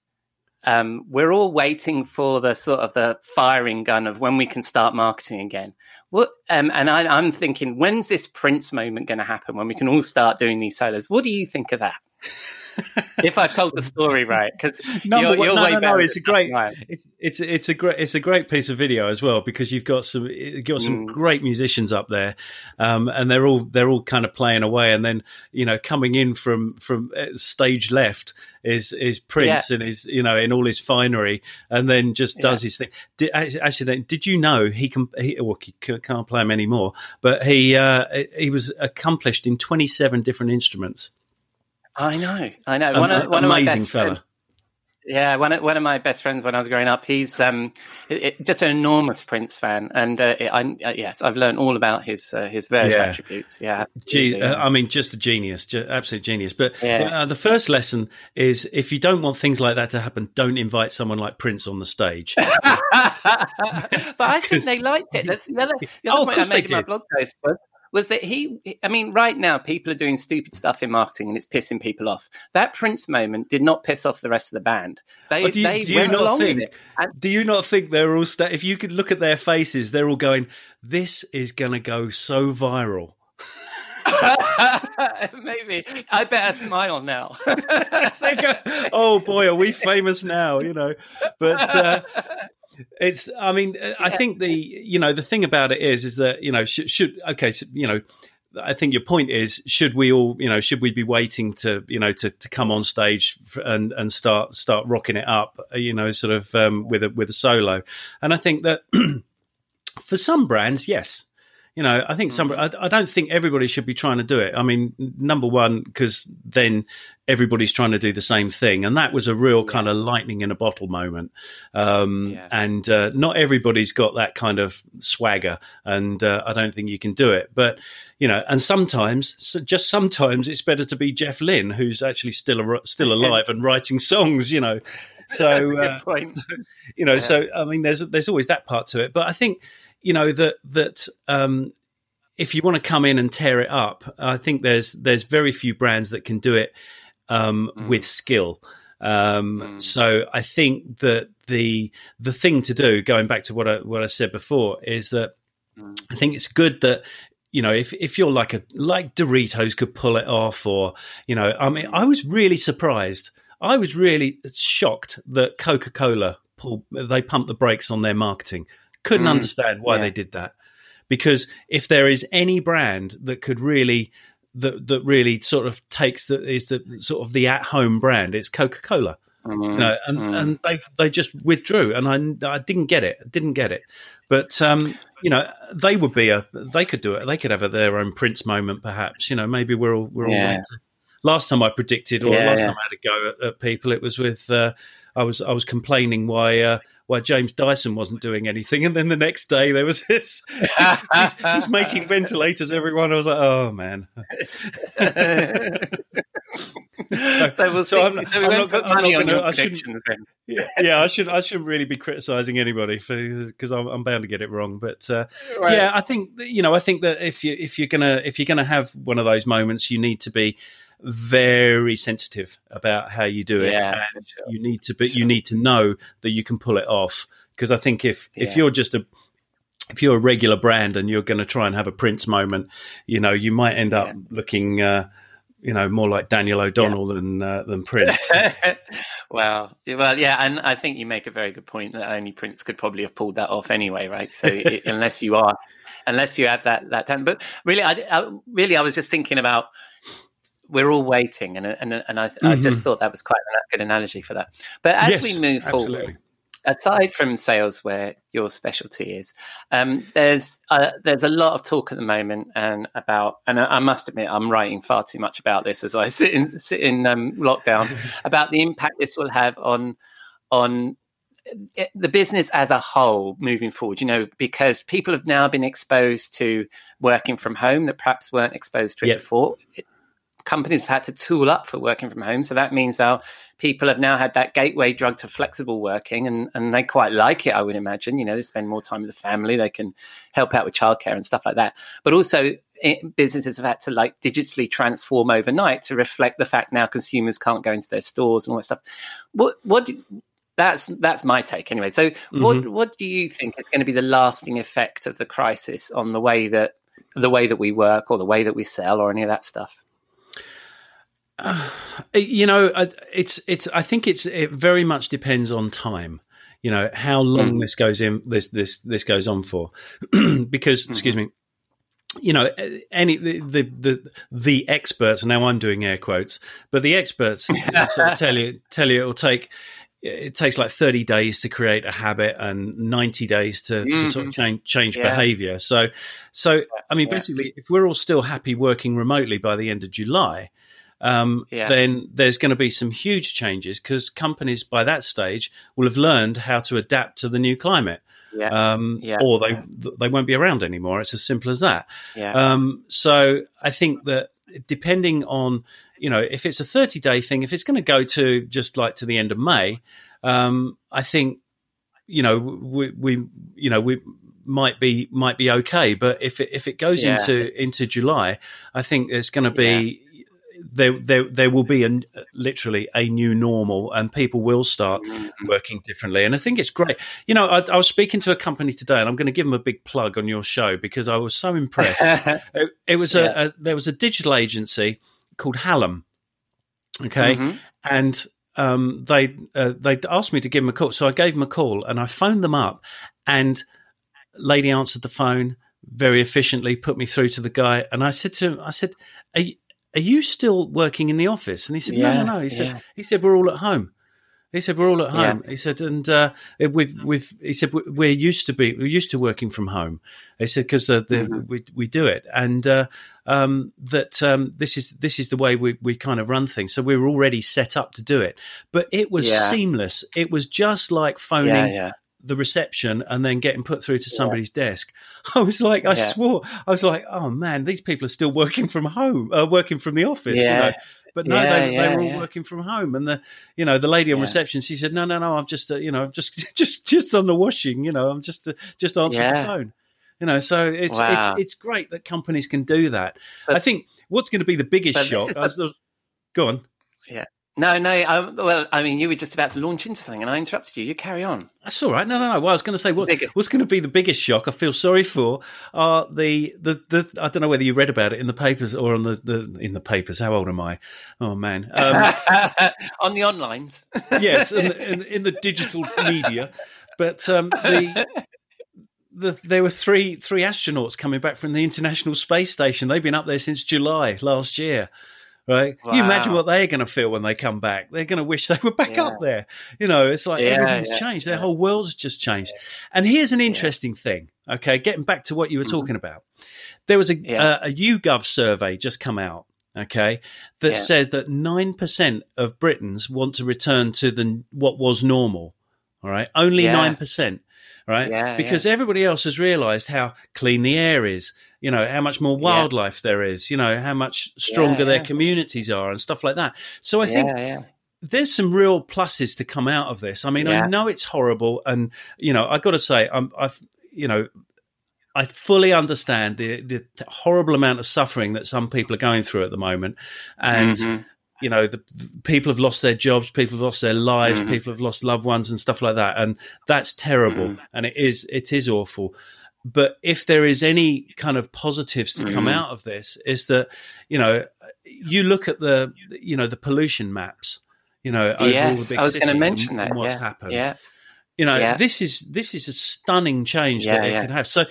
Speaker 1: um, we're all waiting for the sort of the firing gun of when we can start marketing again. What, um, and I, am thinking, when's this Prince moment going to happen when we can all start doing these solos? What do you think of that? <laughs> if I've told the story right, because <laughs>
Speaker 2: no, you're, you're no, no, no, it's a great, it's it's a great, it's a great piece of video as well because you've got some, you've got some mm. great musicians up there, um, and they're all they're all kind of playing away, and then you know coming in from from uh, stage left is is Prince yeah. and his you know in all his finery, and then just does yeah. his thing. Did, actually, did you know he can? He, well, he can't play them anymore, but he uh, he was accomplished in twenty seven different instruments.
Speaker 1: I know, I know. One, of, one
Speaker 2: amazing of fella. Friends,
Speaker 1: yeah, one of, one of my best friends when I was growing up, he's um, it, it, just an enormous Prince fan, and uh, it, I, uh, yes, I've learned all about his uh, his various yeah. attributes. Yeah,
Speaker 2: Gee, uh, I mean, just a genius, just absolute genius. But yeah. Uh, the first lesson is if you don't want things like that to happen, don't invite someone like Prince on the stage. <laughs> but
Speaker 1: I think <laughs> they liked it. The other, the other oh, point I made in my blog post was was that he, I mean, right now people are doing stupid stuff in marketing and it's pissing people off. That Prince moment did not piss off the rest of the band. They, do you, they do you along
Speaker 2: think.
Speaker 1: And,
Speaker 2: do you not think they're all, sta- if you could look at their faces, they're all going, this is going to go so viral. <laughs>
Speaker 1: Maybe I better smile now. <laughs>
Speaker 2: go, oh boy, are we famous now? You know, but uh, it's i mean yeah. i think the you know the thing about it is is that you know should, should okay so, you know I think your point is should we all you know should we be waiting to you know to, to come on stage and and start start rocking it up you know sort of um, with a with a solo and I think that <clears throat> for some brands yes you know, I think some. Mm. I, I, don't think everybody should be trying to do it. I mean, number one, because then everybody's trying to do the same thing, and that was a real yeah. kind of lightning in a bottle moment. Um, yeah. And uh, not everybody's got that kind of swagger, and uh, I don't think you can do it. But you know, and sometimes, so just sometimes, it's better to be Jeff Lynne, who's actually still a, still <laughs> alive and writing songs. You know, so <laughs> uh, <laughs> you know, yeah. so I mean, there's there's always that part to it, but I think you know that that um, if you want to come in and tear it up, I think there's there's very few brands that can do it um, mm. with skill. Um, mm. So I think that the the thing to do, going back to what I what I said before, is that mm. I think it's good that you know if if you're like a like Doritos could pull it off, or you know, I mean, I was really surprised. I was really shocked that Coca Cola pulled they pumped the brakes on their marketing. Couldn't mm, understand why yeah. they did that. Because if there is any brand that could really that that really sort of takes the is the sort of the at home brand, it's Coca Cola. Mm, you know, and, mm. and they they just withdrew, and I I didn't get it, didn't get it. But um, you know, they would be a they could do it. They could have a, their own Prince moment, perhaps. You know, maybe we're all we're all. Yeah. Last time I predicted, or yeah, last yeah. time I had a go at, at people, it was with uh, I was I was complaining why uh, why James Dyson wasn't doing anything. And then the next day there was this, he's, he's, making ventilators, everyone. I was like, oh man.
Speaker 1: so, <laughs> so, we'll so, I'm, so we won't put money on your predictions then.
Speaker 2: Yeah, yeah, I should I shouldn't really be criticizing anybody because I'm, I'm, bound to get it wrong. But uh, right. yeah, I think you know I think that if you if you're gonna if you're gonna have one of those moments, you need to be very sensitive about how you do it. Yeah, sure. You need to but sure. you need to know that you can pull it off. Because I think if yeah. if you're just a if you're a regular brand and you're going to try and have a Prince moment, you know, you might end up yeah. looking, uh, you know, more like Daniel O'Donnell yeah. than uh, than Prince. <laughs>
Speaker 1: well, well, yeah, and I think you make a very good point that only Prince could probably have pulled that off anyway, right? So <laughs> it, unless you are, unless you have that that time, but really, I, I really I was just thinking about we're all waiting, and and and I, mm-hmm. I just mm-hmm. thought that was quite a good analogy for that. But as yes, we move absolutely. forward, aside from sales, where your specialty is, um, there's uh, there's a lot of talk at the moment and about, and I, I, must admit, I'm writing far too much about this as I <laughs> sit in sit in um, lockdown <laughs> about the impact this will have on on the business as a whole moving forward, you know, because people have now been exposed to working from home that perhaps weren't exposed to it yep. before. Companies have had to tool up for working from home. So that means now people have now had that gateway drug to flexible working and, and they quite like it, I would imagine. You know, they spend more time with the family, they can help out with childcare and stuff like that. But also, it, businesses have had to like digitally transform overnight to reflect the fact now consumers can't go into their stores and all that stuff. What, what, do, that's that's my take anyway. So, mm-hmm. what what do you think is going to be the lasting effect of the crisis on the way that the way that we work, or the way that we sell, or any of that stuff?
Speaker 2: Uh, <sighs> you know, it's it's. I think it's it very much depends on time. You know how long mm. this goes in this this this goes on for, <clears throat> because mm-hmm. excuse me, you know any the, the the the experts now i'm doing air quotes but the experts sort of <laughs> tell you tell you it will take it takes like 30 days to create a habit and 90 days to, mm-hmm. to sort of mm-hmm. change change yeah. behavior so so i mean yeah. basically if we're all still happy working remotely by the end of july um, yeah. then there's going to be some huge changes because companies by that stage will have learned how to adapt to the new climate. Yeah. Um, yeah. Or they they won't be around anymore. It's as simple as that. Um, so I think that depending on you know if it's a 30 day thing, if it's going to go to just like to the end of May, um, I think you know we, we you know we might be might be okay. But if it, if it goes yeah. into into July, I think it's going to be there, there, there will be a, literally a new normal, and people will start mm-hmm. working differently. And I think it's great. You know, I, I, was speaking to a company today, and I'm going to give them a big plug on your show because I was so impressed. <laughs> it, it, was yeah. a, a, there was a digital agency called Hallam, okay, mm-hmm. and um, they uh, they asked me to give them a call, so I gave them a call, and I phoned them up, and lady answered the phone very efficiently, put me through to the guy, and I said to him, I said, are you, are you still working in the office? And he said, yeah, no, no, no. He said, yeah. he said, we're all at home. He said, we're all at home. Yeah. He said, and uh, we've, we've, he said, we're used to be, we're used to working from home. He said, because mm-hmm. we, we do it. And uh, um, that um, this is, this is the way we, we kind of run things. So we were already set up to do it. But it was seamless. It was just like phoning the reception and then getting put through to somebody's yeah. desk. <laughs> I was like, I yeah. swore, I was like, oh man, these people are still working from home, uh, working from the office, yeah. you know. But no, they, they, were all working from home, and the you know the lady on reception, she said, no, no, no, I'm just uh, you know just <laughs> just just on the washing, you know, I'm just uh, just answering the phone. You know, so it's wow. it's it's great that companies can do that. But, I think what's going to be the biggest shock. The, go on.
Speaker 1: Yeah, no, no. I, well, I mean, you were just about to launch into something, and I interrupted you. You carry on.
Speaker 2: That's all right. No, no, no. Well, I was going to say what, what's going to be the biggest shock. I feel sorry for are the, the the. I don't know whether you read about it in the papers or on the, the in the papers. How old am I? Oh man, um, <laughs>
Speaker 1: on the onlines.
Speaker 2: yes, in the, in, <laughs> in the, digital media. But um, the the, there were three three astronauts coming back from the International Space Station. They've been up there since July last year right? Wow. You imagine what they're going to feel when they come back. They're going to wish they were back yeah. up there. You know, it's like yeah, everything's yeah, changed. Their whole world's just changed. And here's an interesting thing. Okay, getting back to what you were mm-hmm. talking about, there was a, a, a YouGov survey just come out. Okay, that said that nine percent of Britons want to return to the what was normal. All right, only nine percent. Right, because everybody else has realised how clean the air is you know how much more wildlife yeah. there is you know how much stronger yeah, their communities are and stuff like that. So i think there's some real pluses to come out of this. I mean i know it's horrible and you know i got to say i'm i've you know I fully understand the, the horrible amount of suffering that some people are going through at the moment, and mm-hmm. you know, the, the, people have lost their jobs, people have lost their lives, mm-hmm. people have lost loved ones and stuff like that, and that's terrible, mm-hmm. and it is it is awful but if there is any kind of positives to come mm. out of this is that you know you look at the you know the pollution maps you know over yes, all the big I was going to mention that what's
Speaker 1: yeah.
Speaker 2: happened
Speaker 1: yeah
Speaker 2: you know yeah. this is this is a stunning change yeah, that it could have so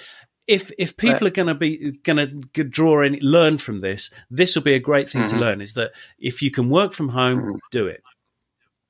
Speaker 2: if if people but, are going to be going to draw and learn from this this will be a great thing mm-hmm. to learn is that if you can work from home mm-hmm. do it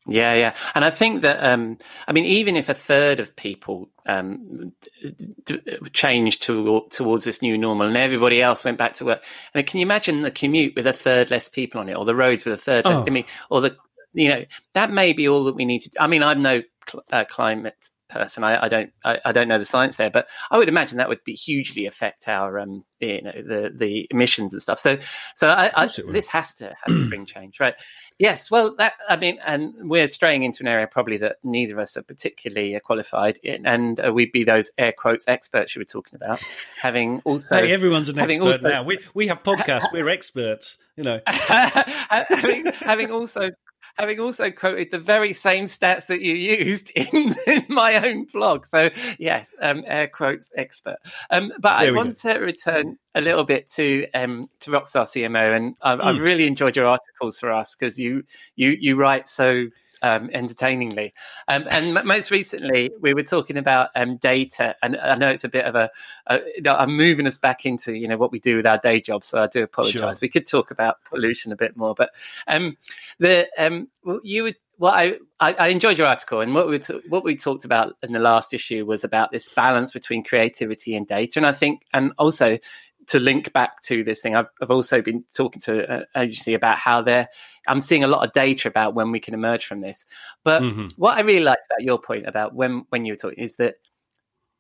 Speaker 1: yeah, yeah, and I think that um, I mean, even if a third of people um, d- d- changed to, towards this new normal, and everybody else went back to work, I mean, can you imagine the commute with a third less people on it, or the roads with a third? Oh. Less, I mean, or the you know that may be all that we need to. I mean, I'm no cl- uh, climate person. I, I don't I, I, don't know the science there, but I would imagine that would be hugely affect our um you know the the emissions and stuff. So so I, I, this has to has to bring change, right? Yes, well, that I mean, and we're straying into an area probably that neither of us are particularly uh, qualified in, and uh, we'd be those air quotes experts you were talking about. Having <laughs> also,
Speaker 2: hey, everyone's an expert also, now. We we have podcasts. we're experts, you know. <laughs>
Speaker 1: having, having also having also quoted the very same stats that you used in, <laughs> in my own blog. So yes, um, air quotes expert. Um, but there I want go. to return a little bit to um, to Rockstar CMO, and I've, mm. Really enjoyed your articles for us because you you you write so um, entertainingly. Um, and m- most recently, we were talking about um, data, and I know it's a bit of a, a you know, I'm moving us back into you know what we do with our day jobs. So I do apologise. Sure. We could talk about pollution a bit more, but um, the um, well, you would. Well, I, I, I enjoyed your article, and what we t- what we talked about in the last issue was about this balance between creativity and data, and I think, and also to link back to this thing, I've, I've also been talking to an agency about how they're. I'm seeing a lot of data about when we can emerge from this. But mm-hmm. what I really liked about your point about when when you were talking is that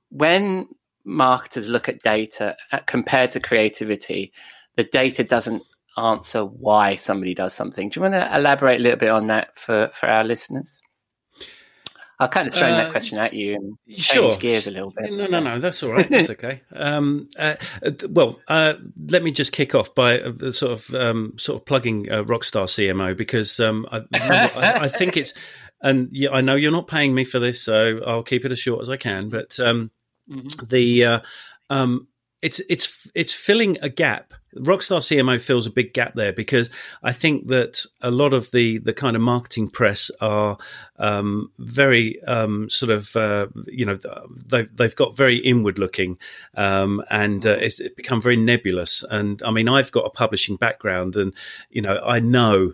Speaker 1: when marketers look at data uh, compared to creativity, the data doesn't answer why somebody does something. Do you want to elaborate a little bit on that for for our listeners? I'll kind of throw uh, that question at you and change sure. gears a little bit.
Speaker 2: No, no, no, that's all right. That's okay. <laughs> um, uh, well, uh, let me just kick off by uh, sort of um, sort of plugging uh, Rockstar CMO because um, I, I, I, think it's and yeah, I know you're not paying me for this, so I'll keep it as short as I can. But um, mm-hmm. the uh, um, it's it's it's filling a gap Rockstar CMO fills a big gap there because I think that a lot of the the kind of marketing press are um, very um, sort of uh, you know they've they've got very inward looking um, and uh, it's become very nebulous. And I mean, I've got a publishing background, and you know, I know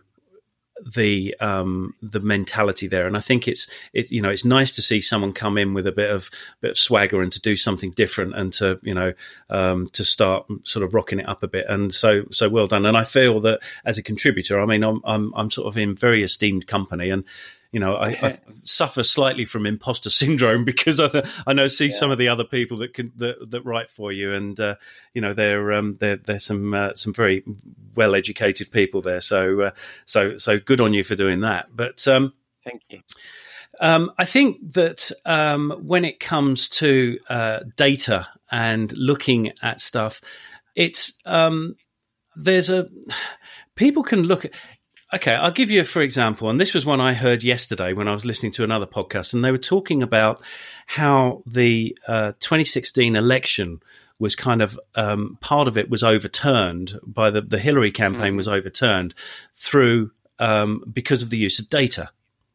Speaker 2: the um, the mentality there, and I think it's it you know it's nice to see someone come in with a bit of bit of swagger and to do something different and to you know um, to start sort of rocking it up a bit, and so so well done. And I feel that as a contributor, I mean I'm I'm, I'm sort of in very esteemed company, and you know, I, I, suffer slightly from imposter <laughs> syndrome because I, th- I know see yeah. some of the other people that can that, that write for you, and uh, you know, they're um, they're there's some uh, some very well educated people there. So uh, so so good on you for doing that. But um,
Speaker 1: thank you.
Speaker 2: Um, I think that um, when it comes to uh, data and looking at stuff, it's um, there's a <sighs> people can look at Okay, I'll give you, for example, and this was one I heard yesterday when I was listening to another podcast, and they were talking about how the uh, 2016 election was kind of um, part of it was overturned by the the Hillary campaign mm-hmm. was overturned through um, because of the use of data.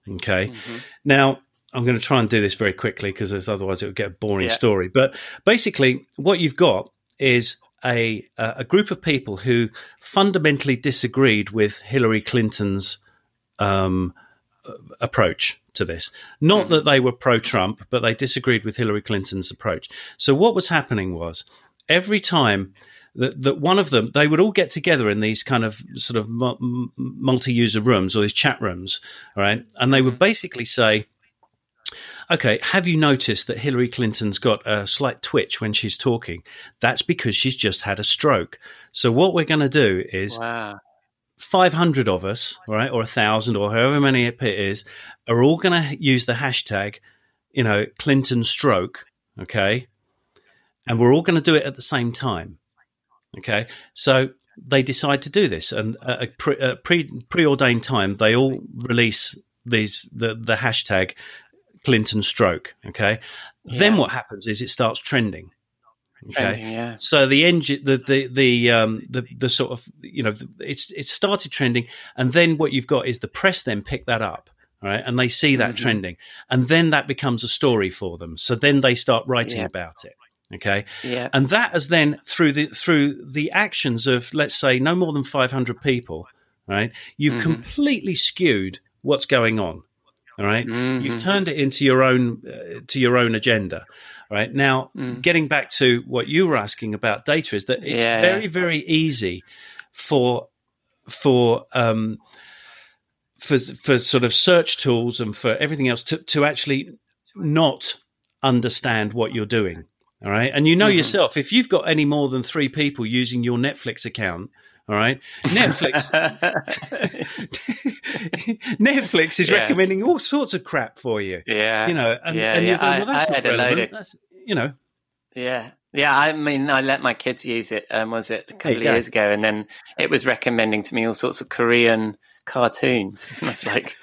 Speaker 2: Okay, mm-hmm. now I'm going to try and do this very quickly because otherwise it would get a boring yeah. story. But basically, what you've got is a a group of people who fundamentally disagreed with Hillary Clinton's um, approach to this. Not mm. that they were pro Trump, but they disagreed with Hillary Clinton's approach. So what was happening was every time that, that one of them, they would all get together in these kind of sort of multi user rooms or these chat rooms, right? And they would mm-hmm. basically say, okay, have you noticed that Hillary Clinton's got a slight twitch when she's talking? That's because she's just had a stroke. So what we're going to do is wow. 500 of us, right, or a thousand or however many it is, are all going to use the hashtag, you know, Clinton stroke. Okay. And we're all going to do it at the same time. Okay. So they decide to do this and at a pre, a pre preordained time, they all release these, the, the hashtag Clinton stroke. Okay. Yeah. Then what happens is it starts trending. Okay. Trending, yeah. So the engine, the the the um the the sort of you know it's it started trending, and then what you've got is the press then pick that up, right, and they see that mm-hmm. trending, and then that becomes a story for them. So then they start writing yeah. about it. Okay.
Speaker 1: Yeah.
Speaker 2: And that has then through the through the actions of let's say no more than five hundred people, right? You've mm-hmm. completely skewed what's going on. All right? mm-hmm. you've turned it into your own uh, to your own agenda. Right now, mm. getting back to what you were asking about data is that it's yeah. very very easy for for um, for for sort of search tools and for everything else to to actually not understand what you're doing. All right. And you know mm-hmm. yourself, if you've got any more than three people using your Netflix account, all right. Netflix <laughs> Netflix is yeah. recommending all sorts of crap for you.
Speaker 1: Yeah.
Speaker 2: You know, and, yeah, and you're going, well, that's I, not relevant. That's, you know.
Speaker 1: Yeah. Yeah, I mean, I let my kids use it. Um, was it a couple of years ago, and then it was recommending to me all sorts of Korean cartoons. <laughs> And I was like,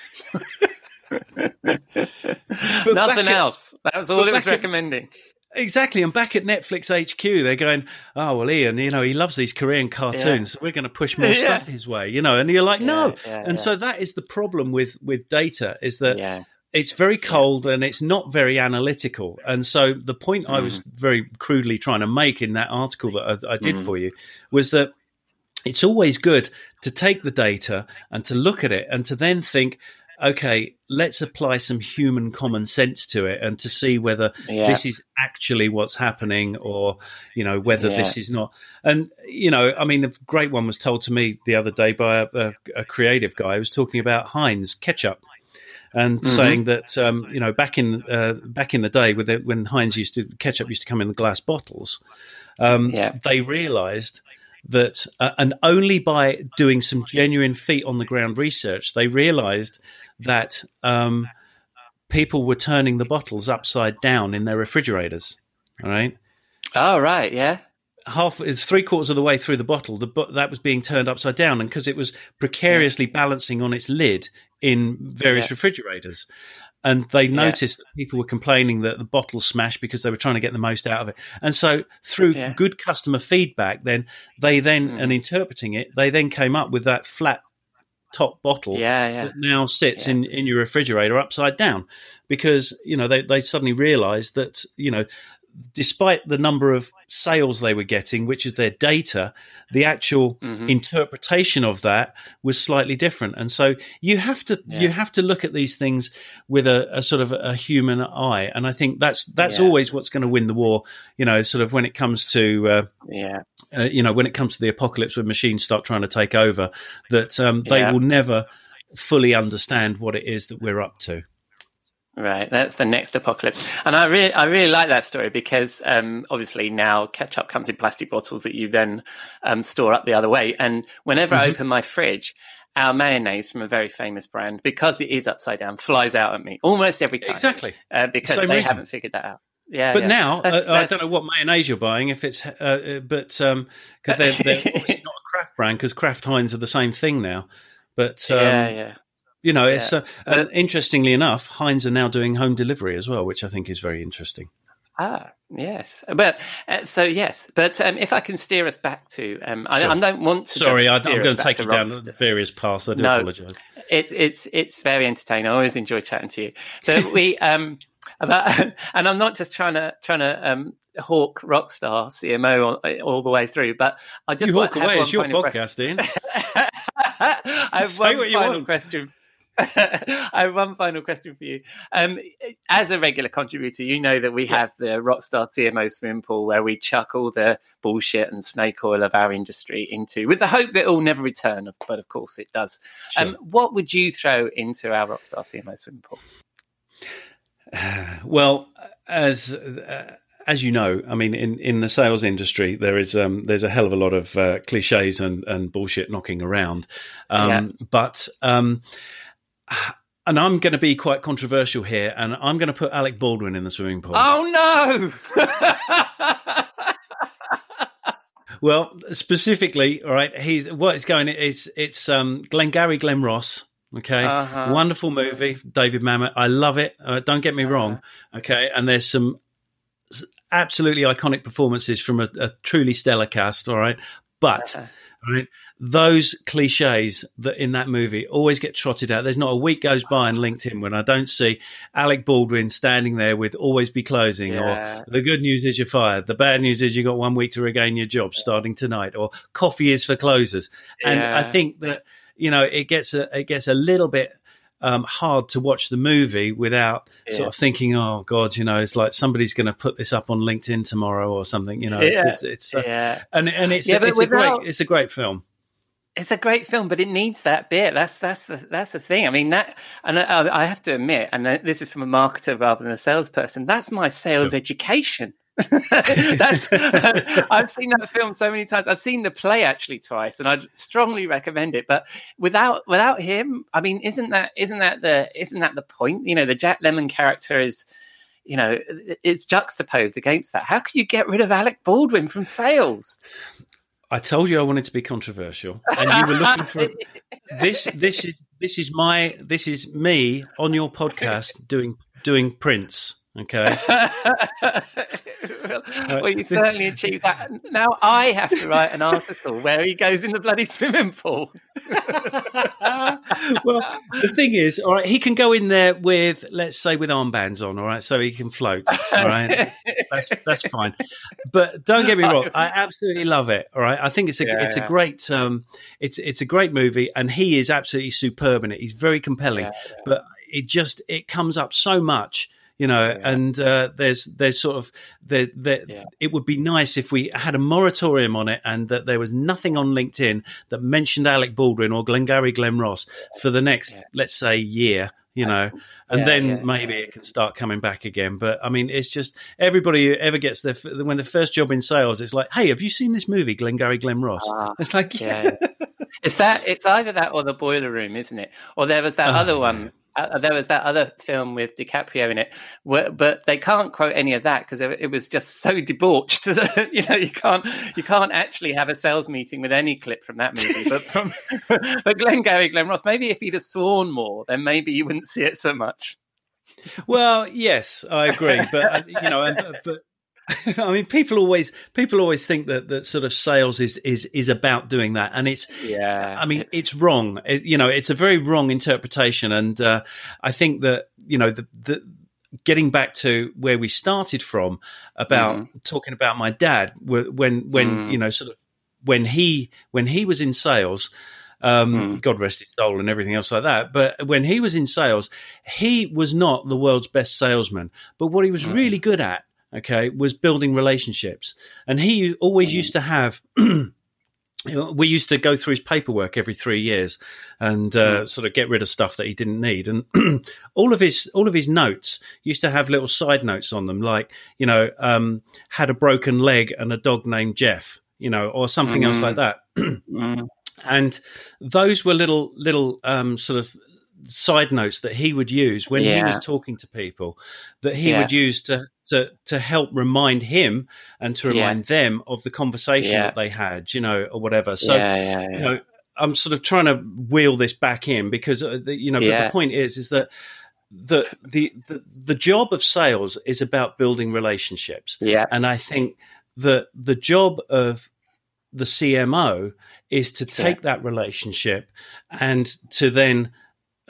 Speaker 1: <laughs> nothing else. That was all it was recommending.
Speaker 2: Exactly. And back at Netflix HQ, they're going, oh, well, Ian, you know, he loves these Korean cartoons. Yeah. we're going to push <laughs> more yeah. stuff his way, you know. And you're like, no. Yeah, and so that is the problem with, with data is that it's very cold and it's not very analytical. And so the point mm. I was mm. very crudely trying to make in that article that I, I did mm. for you was that it's always good to take the data and to look at it and to then think, okay, let's apply some human common sense to it and to see whether yeah. this is actually what's happening or, you know, whether yeah. this is not. And, you know, I mean, a great one was told to me the other day by a, a, a creative guy who was talking about Heinz ketchup and mm-hmm. saying that um, you know back in uh, back in the day the, when Heinz used to ketchup used to come in the glass bottles, um, yeah. they realised that uh, and only by doing some genuine feet on the ground research they realised that um, people were turning the bottles upside down in their refrigerators. All right.
Speaker 1: Oh, right. Yeah.
Speaker 2: Half is three quarters of the way through the bottle. The that was being turned upside down, and because it was precariously yeah. balancing on its lid in various yeah. refrigerators, and they noticed yeah. that people were complaining that the bottle smashed because they were trying to get the most out of it. And so, through yeah. good customer feedback, then they then mm. and interpreting it, they then came up with that flat top bottle
Speaker 1: yeah, yeah.
Speaker 2: that now sits yeah. in, in your refrigerator upside down because you know they, they suddenly realized that you know despite the number of sales they were getting, which is their data, the actual mm-hmm. interpretation of that was slightly different. And so you have to yeah. you have to look at these things with a, a sort of a human eye. And I think that's that's yeah. always what's going to win the war. You know, sort of when it comes to uh,
Speaker 1: yeah,
Speaker 2: uh, you know, when it comes to the apocalypse when machines start trying to take over, that um, they yeah. will never fully understand what it is that we're up to.
Speaker 1: Right, that's the next apocalypse, and I really, I really like that story because um, obviously now ketchup comes in plastic bottles that you then um, store up the other way. And whenever mm-hmm. I open my fridge, our mayonnaise from a very famous brand, because it is upside down, flies out at me almost every time.
Speaker 2: Exactly,
Speaker 1: uh, because Same they reason. haven't figured that out. Yeah,
Speaker 2: but
Speaker 1: yeah.
Speaker 2: now that's, uh, that's... I don't know what mayonnaise you're buying. If it's, uh, uh but um, because they're, they're <laughs> not a Kraft brand, because Kraft Heinz are the same thing now. But um,
Speaker 1: yeah, yeah.
Speaker 2: You know, yeah. it's uh, uh, interestingly enough, Heinz are now doing home delivery as well, which I think is very interesting.
Speaker 1: Ah, yes, but uh, so yes, but um, if I can steer us back to, um, sure. I, I, don't want to.
Speaker 2: Sorry, I, am going to take you down various paths. I do no, apologise.
Speaker 1: It's it's it's very entertaining. I always enjoy chatting to you. But we <laughs> um, about, <laughs> and I'm not just trying to trying to um, hawk Rockstar CMO all, all, the way through, but I just
Speaker 2: you walk away. It's your podcast, Ian. <laughs>
Speaker 1: I have Say one final question <laughs> I have one final question for you. Um, as a regular contributor, you know that we have the Rockstar CMO swimming pool where we chuck all the bullshit and snake oil of our industry into, with the hope that it will never return. But of course, it does. Sure. Um, what would you throw into our Rockstar CMO swimming pool? <sighs>
Speaker 2: Well, as uh, as you know, I mean, in, in the sales industry, there is um, there's a hell of a lot of uh, cliches and, and bullshit knocking around. Um, yeah. But um, and I'm going to be quite controversial here, and I'm going to put Alec Baldwin in the swimming pool.
Speaker 1: Oh
Speaker 2: no! <laughs> well, specifically, all right. He's what is going. It's it's um, Glengarry Glen Ross. Okay, uh-huh. wonderful movie, David Mamet. I love it. Uh, don't get me uh-huh. wrong. Okay, and there's some absolutely iconic performances from a, a truly stellar cast. All right, but uh-huh. all right, those cliches that in that movie always get trotted out. There's not a week goes by on LinkedIn when I don't see Alec Baldwin standing there with "Always be closing" yeah. or "The good news is you're fired," "The bad news is you got one week to regain your job starting tonight," or "Coffee is for closers." Yeah. And I think that you know it gets a it gets a little bit um, hard to watch the movie without yeah. sort of thinking, "Oh God, you know, it's like somebody's going to put this up on LinkedIn tomorrow or something." You know,
Speaker 1: yeah.
Speaker 2: it's, it's, it's uh, yeah. and and it's, it's a great it's a great film.
Speaker 1: It's a great film, but it needs that bit. That's that's the that's the thing. I mean that, and I, I have to admit, and this is from a marketer rather than a salesperson. That's my sales sure. education. <laughs> <laughs> that's <laughs> I've seen that film so many times. I've seen the play actually twice, and I'd strongly recommend it. But without without him, I mean, isn't that isn't that the isn't that the point? You know, the Jack Lemmon character is you know, it's juxtaposed against that. How can you get rid of Alec Baldwin from sales?
Speaker 2: I told you I wanted to be controversial, and you were looking for <laughs> this. This is this is my this is me on your podcast doing doing Prince. Okay. <laughs>
Speaker 1: well, you certainly achieved that. Now I have to write an article where he goes in the bloody swimming pool. <laughs>
Speaker 2: well, the thing is, all right, he can go in there with, let's say, with armbands on, all right, so he can float, all right. <laughs> that's that's fine. But don't get me wrong, I absolutely love it. All right, I think it's a yeah, it's yeah. a great um, it's it's a great movie, and he is absolutely superb in it. He's very compelling, yeah, but it just it comes up so much you know yeah. and uh, there's there's sort of there, there yeah. it would be nice if we had a moratorium on it and that there was nothing on linkedin that mentioned alec baldwin or glengarry glen ross for the next yeah. let's say year you know and then maybe it can start coming back again but i mean it's just everybody who ever gets their when the first job in sales it's like hey have you seen this movie glengarry glen ross uh, <laughs> it's like yeah.
Speaker 1: it's that it's either that or the boiler room isn't it or there was that oh, other one uh, there was that other film with DiCaprio in it, where, but they can't quote any of that because it, was just so <laughs> debauched. That, <laughs> you know, you can't you can't actually have a sales meeting with any clip from that movie. But from <laughs> but Glengarry Glen Ross, maybe if he'd have sworn more, then maybe you wouldn't see it so much.
Speaker 2: Well, yes, I agree, but uh, you know, and, but <laughs> I mean, people always people always think that that sort of sales is is is about doing that, and it's yeah. I mean, it's, it's wrong. It, you know, it's a very wrong interpretation, and uh, I think that you know the the getting back to where we started from about mm. talking about my dad when when mm. you know sort of when he when he was in sales um, mm. God rest his soul and everything else like that. But when he was in sales, he was not the world's best salesman. But what he was mm. really good at okay, was building relationships. And he always used to have. <clears throat> we used to go through his paperwork every three years and uh, mm. sort of get rid of stuff that he didn't need and <clears throat> all of his all of his notes used to have little side notes on them like you know um, had a broken leg and a dog named jeff you know or something mm. else like mm. that <clears throat> mm. and those were little little um, sort of side notes that he would use when yeah. he was talking to people that he yeah. would use to, to to help remind him and to remind yeah. them of the conversation that they had you know or whatever. So you know i'm sort of trying to wheel this back in because uh, the, you know but the point is is that the, the the the job of sales is about building relationships.
Speaker 1: Yeah.
Speaker 2: And i think that the job of the cmo is to take that relationship and to then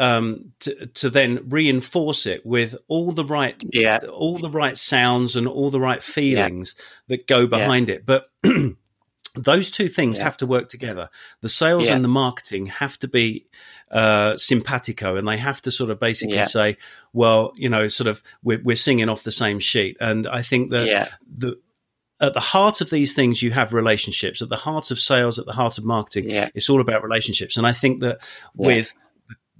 Speaker 2: um, to, to then reinforce it with all the right
Speaker 1: yeah.
Speaker 2: all the right sounds and all the right feelings yeah. that go behind yeah. it but <clears throat> those two things have to work together the sales and the marketing have to be uh, simpatico and they have to sort of basically say well you know sort of we're, we're singing off the same sheet and i think that the at the heart of these things, you have relationships. At the heart of sales, at the heart of marketing,
Speaker 1: yeah.
Speaker 2: it's all about relationships. And I think that yeah. with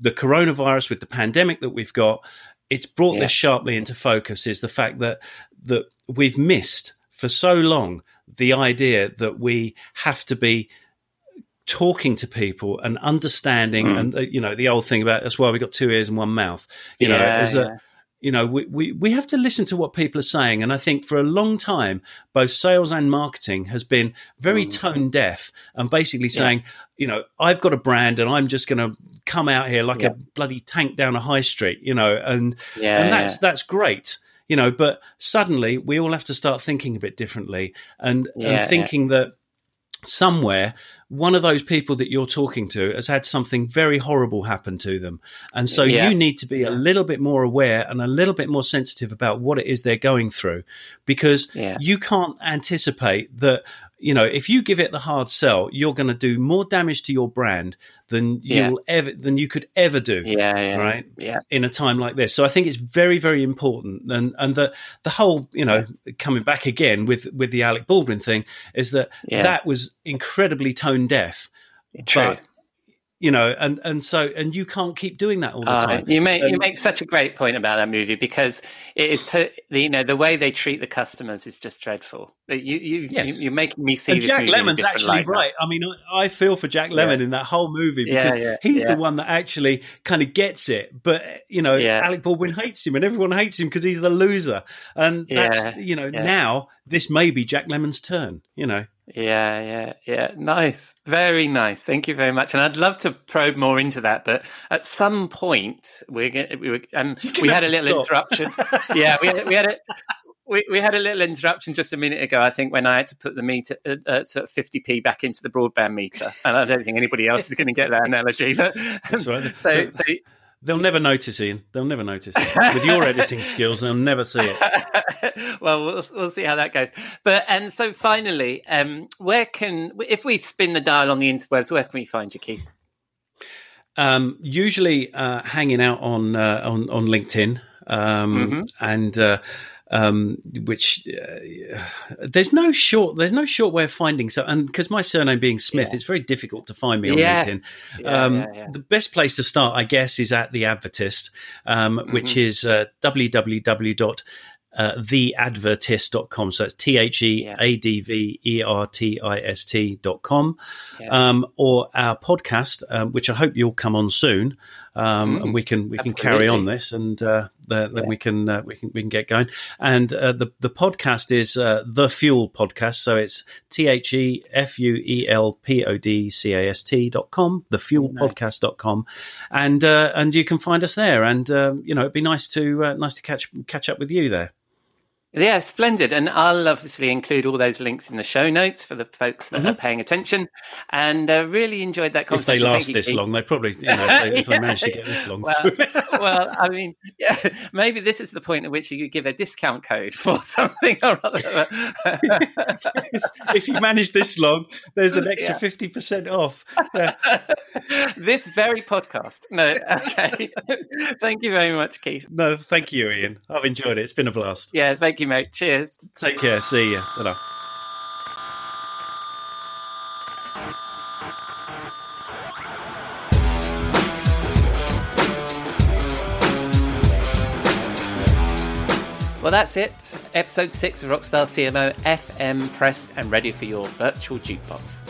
Speaker 2: the coronavirus, with the pandemic that we've got, it's brought yeah. this sharply into focus is the fact that that we've missed for so long the idea that we have to be talking to people and understanding mm. and uh, you know the old thing about that's why we got two ears and one mouth you know yeah, yeah. A, you know, we, we, we have to listen to what people are saying. And I think for a long time, both sales and marketing has been very mm. tone deaf and basically saying, yeah. you know, I've got a brand and I'm just going to come out here like yeah. a bloody tank down a high street, you know, and, yeah, and that's, that's great. You know, but suddenly we all have to start thinking a bit differently and, and thinking that somewhere one of those people that you're talking to has had something very horrible happen to them. And so yeah. you need to be a little bit more aware and a little bit more sensitive about what it is they're going through because yeah. you can't anticipate that you know, if you give it the hard sell, you're going to do more damage to your brand than you'll ever than you could ever do.
Speaker 1: Yeah, yeah,
Speaker 2: right.
Speaker 1: Yeah,
Speaker 2: in a time like this, so I think it's very, very important. And and the the whole, you know, yeah. coming back again with with the Alec Baldwin thing is that that was incredibly tone deaf.
Speaker 1: True.
Speaker 2: But, you know, and and so and you can't keep doing that all the
Speaker 1: Uh,
Speaker 2: time.
Speaker 1: you make you make such a great point about that movie because it is to, the, you know the way they treat the customers is just dreadful. You you,
Speaker 2: Yes.
Speaker 1: you are making me see
Speaker 2: and Jack
Speaker 1: movie in a
Speaker 2: Lemon's actually
Speaker 1: light now.
Speaker 2: right. I mean, I, I feel for Jack Lemmon in that whole movie because
Speaker 1: yeah,
Speaker 2: he's
Speaker 1: yeah.
Speaker 2: the one that actually kind of gets it. But you know,
Speaker 1: Yeah.
Speaker 2: Alec Baldwin hates him, and everyone hates him because he's the loser. And that's you know
Speaker 1: yeah.
Speaker 2: now this may be Jack Lemmon's turn. You know,
Speaker 1: Yeah, yeah, yeah. Nice. Very nice. Thank you very much. And I'd love to probe more into that, but at some point we're going we were um, we had a little
Speaker 2: stop.
Speaker 1: interruption. <laughs> yeah, we had, we had a we, we had a little interruption just a minute ago. I think when I had to put the meter uh, uh, sort of 50p back into the broadband meter, and I don't think anybody else is going to get that analogy. But
Speaker 2: That's right.
Speaker 1: so, so
Speaker 2: they'll never notice, Ian. They'll never notice it. with your editing skills. They'll never see it. <laughs>
Speaker 1: well, we'll we'll see how that goes. But and so finally, um, where can if we spin the dial on the interwebs, where can we find you, Keith?
Speaker 2: Um, usually uh, hanging out on uh, on on LinkedIn, um,
Speaker 1: Mhm.
Speaker 2: and uh, um, which uh, there's no short there's no short way of finding so and because my surname being Smith,
Speaker 1: Yeah.
Speaker 2: it's very difficult to find me on
Speaker 1: Yeah.
Speaker 2: LinkedIn.
Speaker 1: Yeah,
Speaker 2: um. The best place to start, I guess, is at the Advertist, um, which is uh, www. Uh, theadvertist.com. So it's T H E A D V E R T I S T dot com.
Speaker 1: Yeah.
Speaker 2: Um, or our podcast, um, which I hope you'll come on soon. Um,
Speaker 1: Mm,
Speaker 2: and we can we can carry on this, and uh, the, then
Speaker 1: Yeah.
Speaker 2: we can uh, we can we can get going. And uh, the the podcast is uh, the Fuel Podcast, so it's T H E F U E L P O D C A S T dot com, the Fuel Podcast dot com, and uh, and you can find us there. And um, you know, it'd be nice to uh, nice to catch catch up with you there.
Speaker 1: Yeah, splendid. And I'll obviously include all those links in the show notes for the folks that are paying attention. And uh, really enjoyed that
Speaker 2: Mm-hmm. If they last this
Speaker 1: Keith.
Speaker 2: long, they probably you know if they, if they manage to get this long.
Speaker 1: Well, well, I mean, yeah, maybe this is the point at which you could give a discount code for <laughs> something or other.
Speaker 2: if you manage this long, there's an extra
Speaker 1: Yeah.
Speaker 2: fifty percent off. Yeah. <laughs>
Speaker 1: this very podcast. No, okay. <laughs> thank you very much, Keith.
Speaker 2: No, thank you, Ian. I've enjoyed it. It's been a blast.
Speaker 1: Yeah, thank you, mate. Cheers.
Speaker 2: Take care. See ya. Ta-da.
Speaker 1: Well, that's it. Episode 6 of Rockstar CMO FM pressed and ready for your virtual jukebox.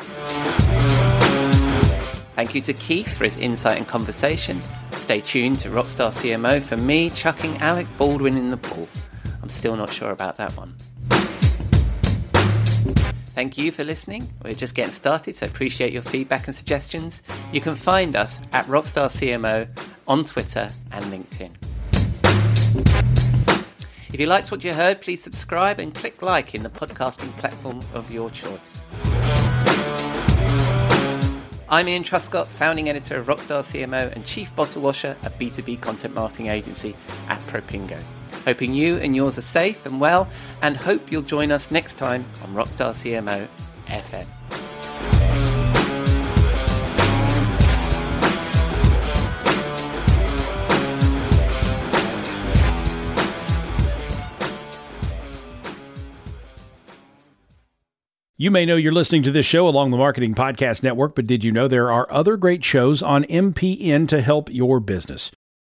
Speaker 1: Thank you to Keith for his insight and conversation. Stay tuned to Rockstar CMO for me chucking Alec Baldwin in the pool. Still not sure about that one. Thank you for listening. We're just getting started, so appreciate your feedback and suggestions. You can find us at Rockstar CMO on Twitter and LinkedIn. If you liked what you heard, please subscribe and click like in the podcasting platform of your choice. I'm Ian Truscott, founding editor of Rockstar CMO and chief bottle washer at B2B content marketing agency at Propingo. Hoping you and yours are safe and well, and hope you'll join us next time on Rockstar CMO FM.
Speaker 3: You may know you're listening to this show along the Marketing Podcast Network, but did you know there are other great shows on MPN to help your business?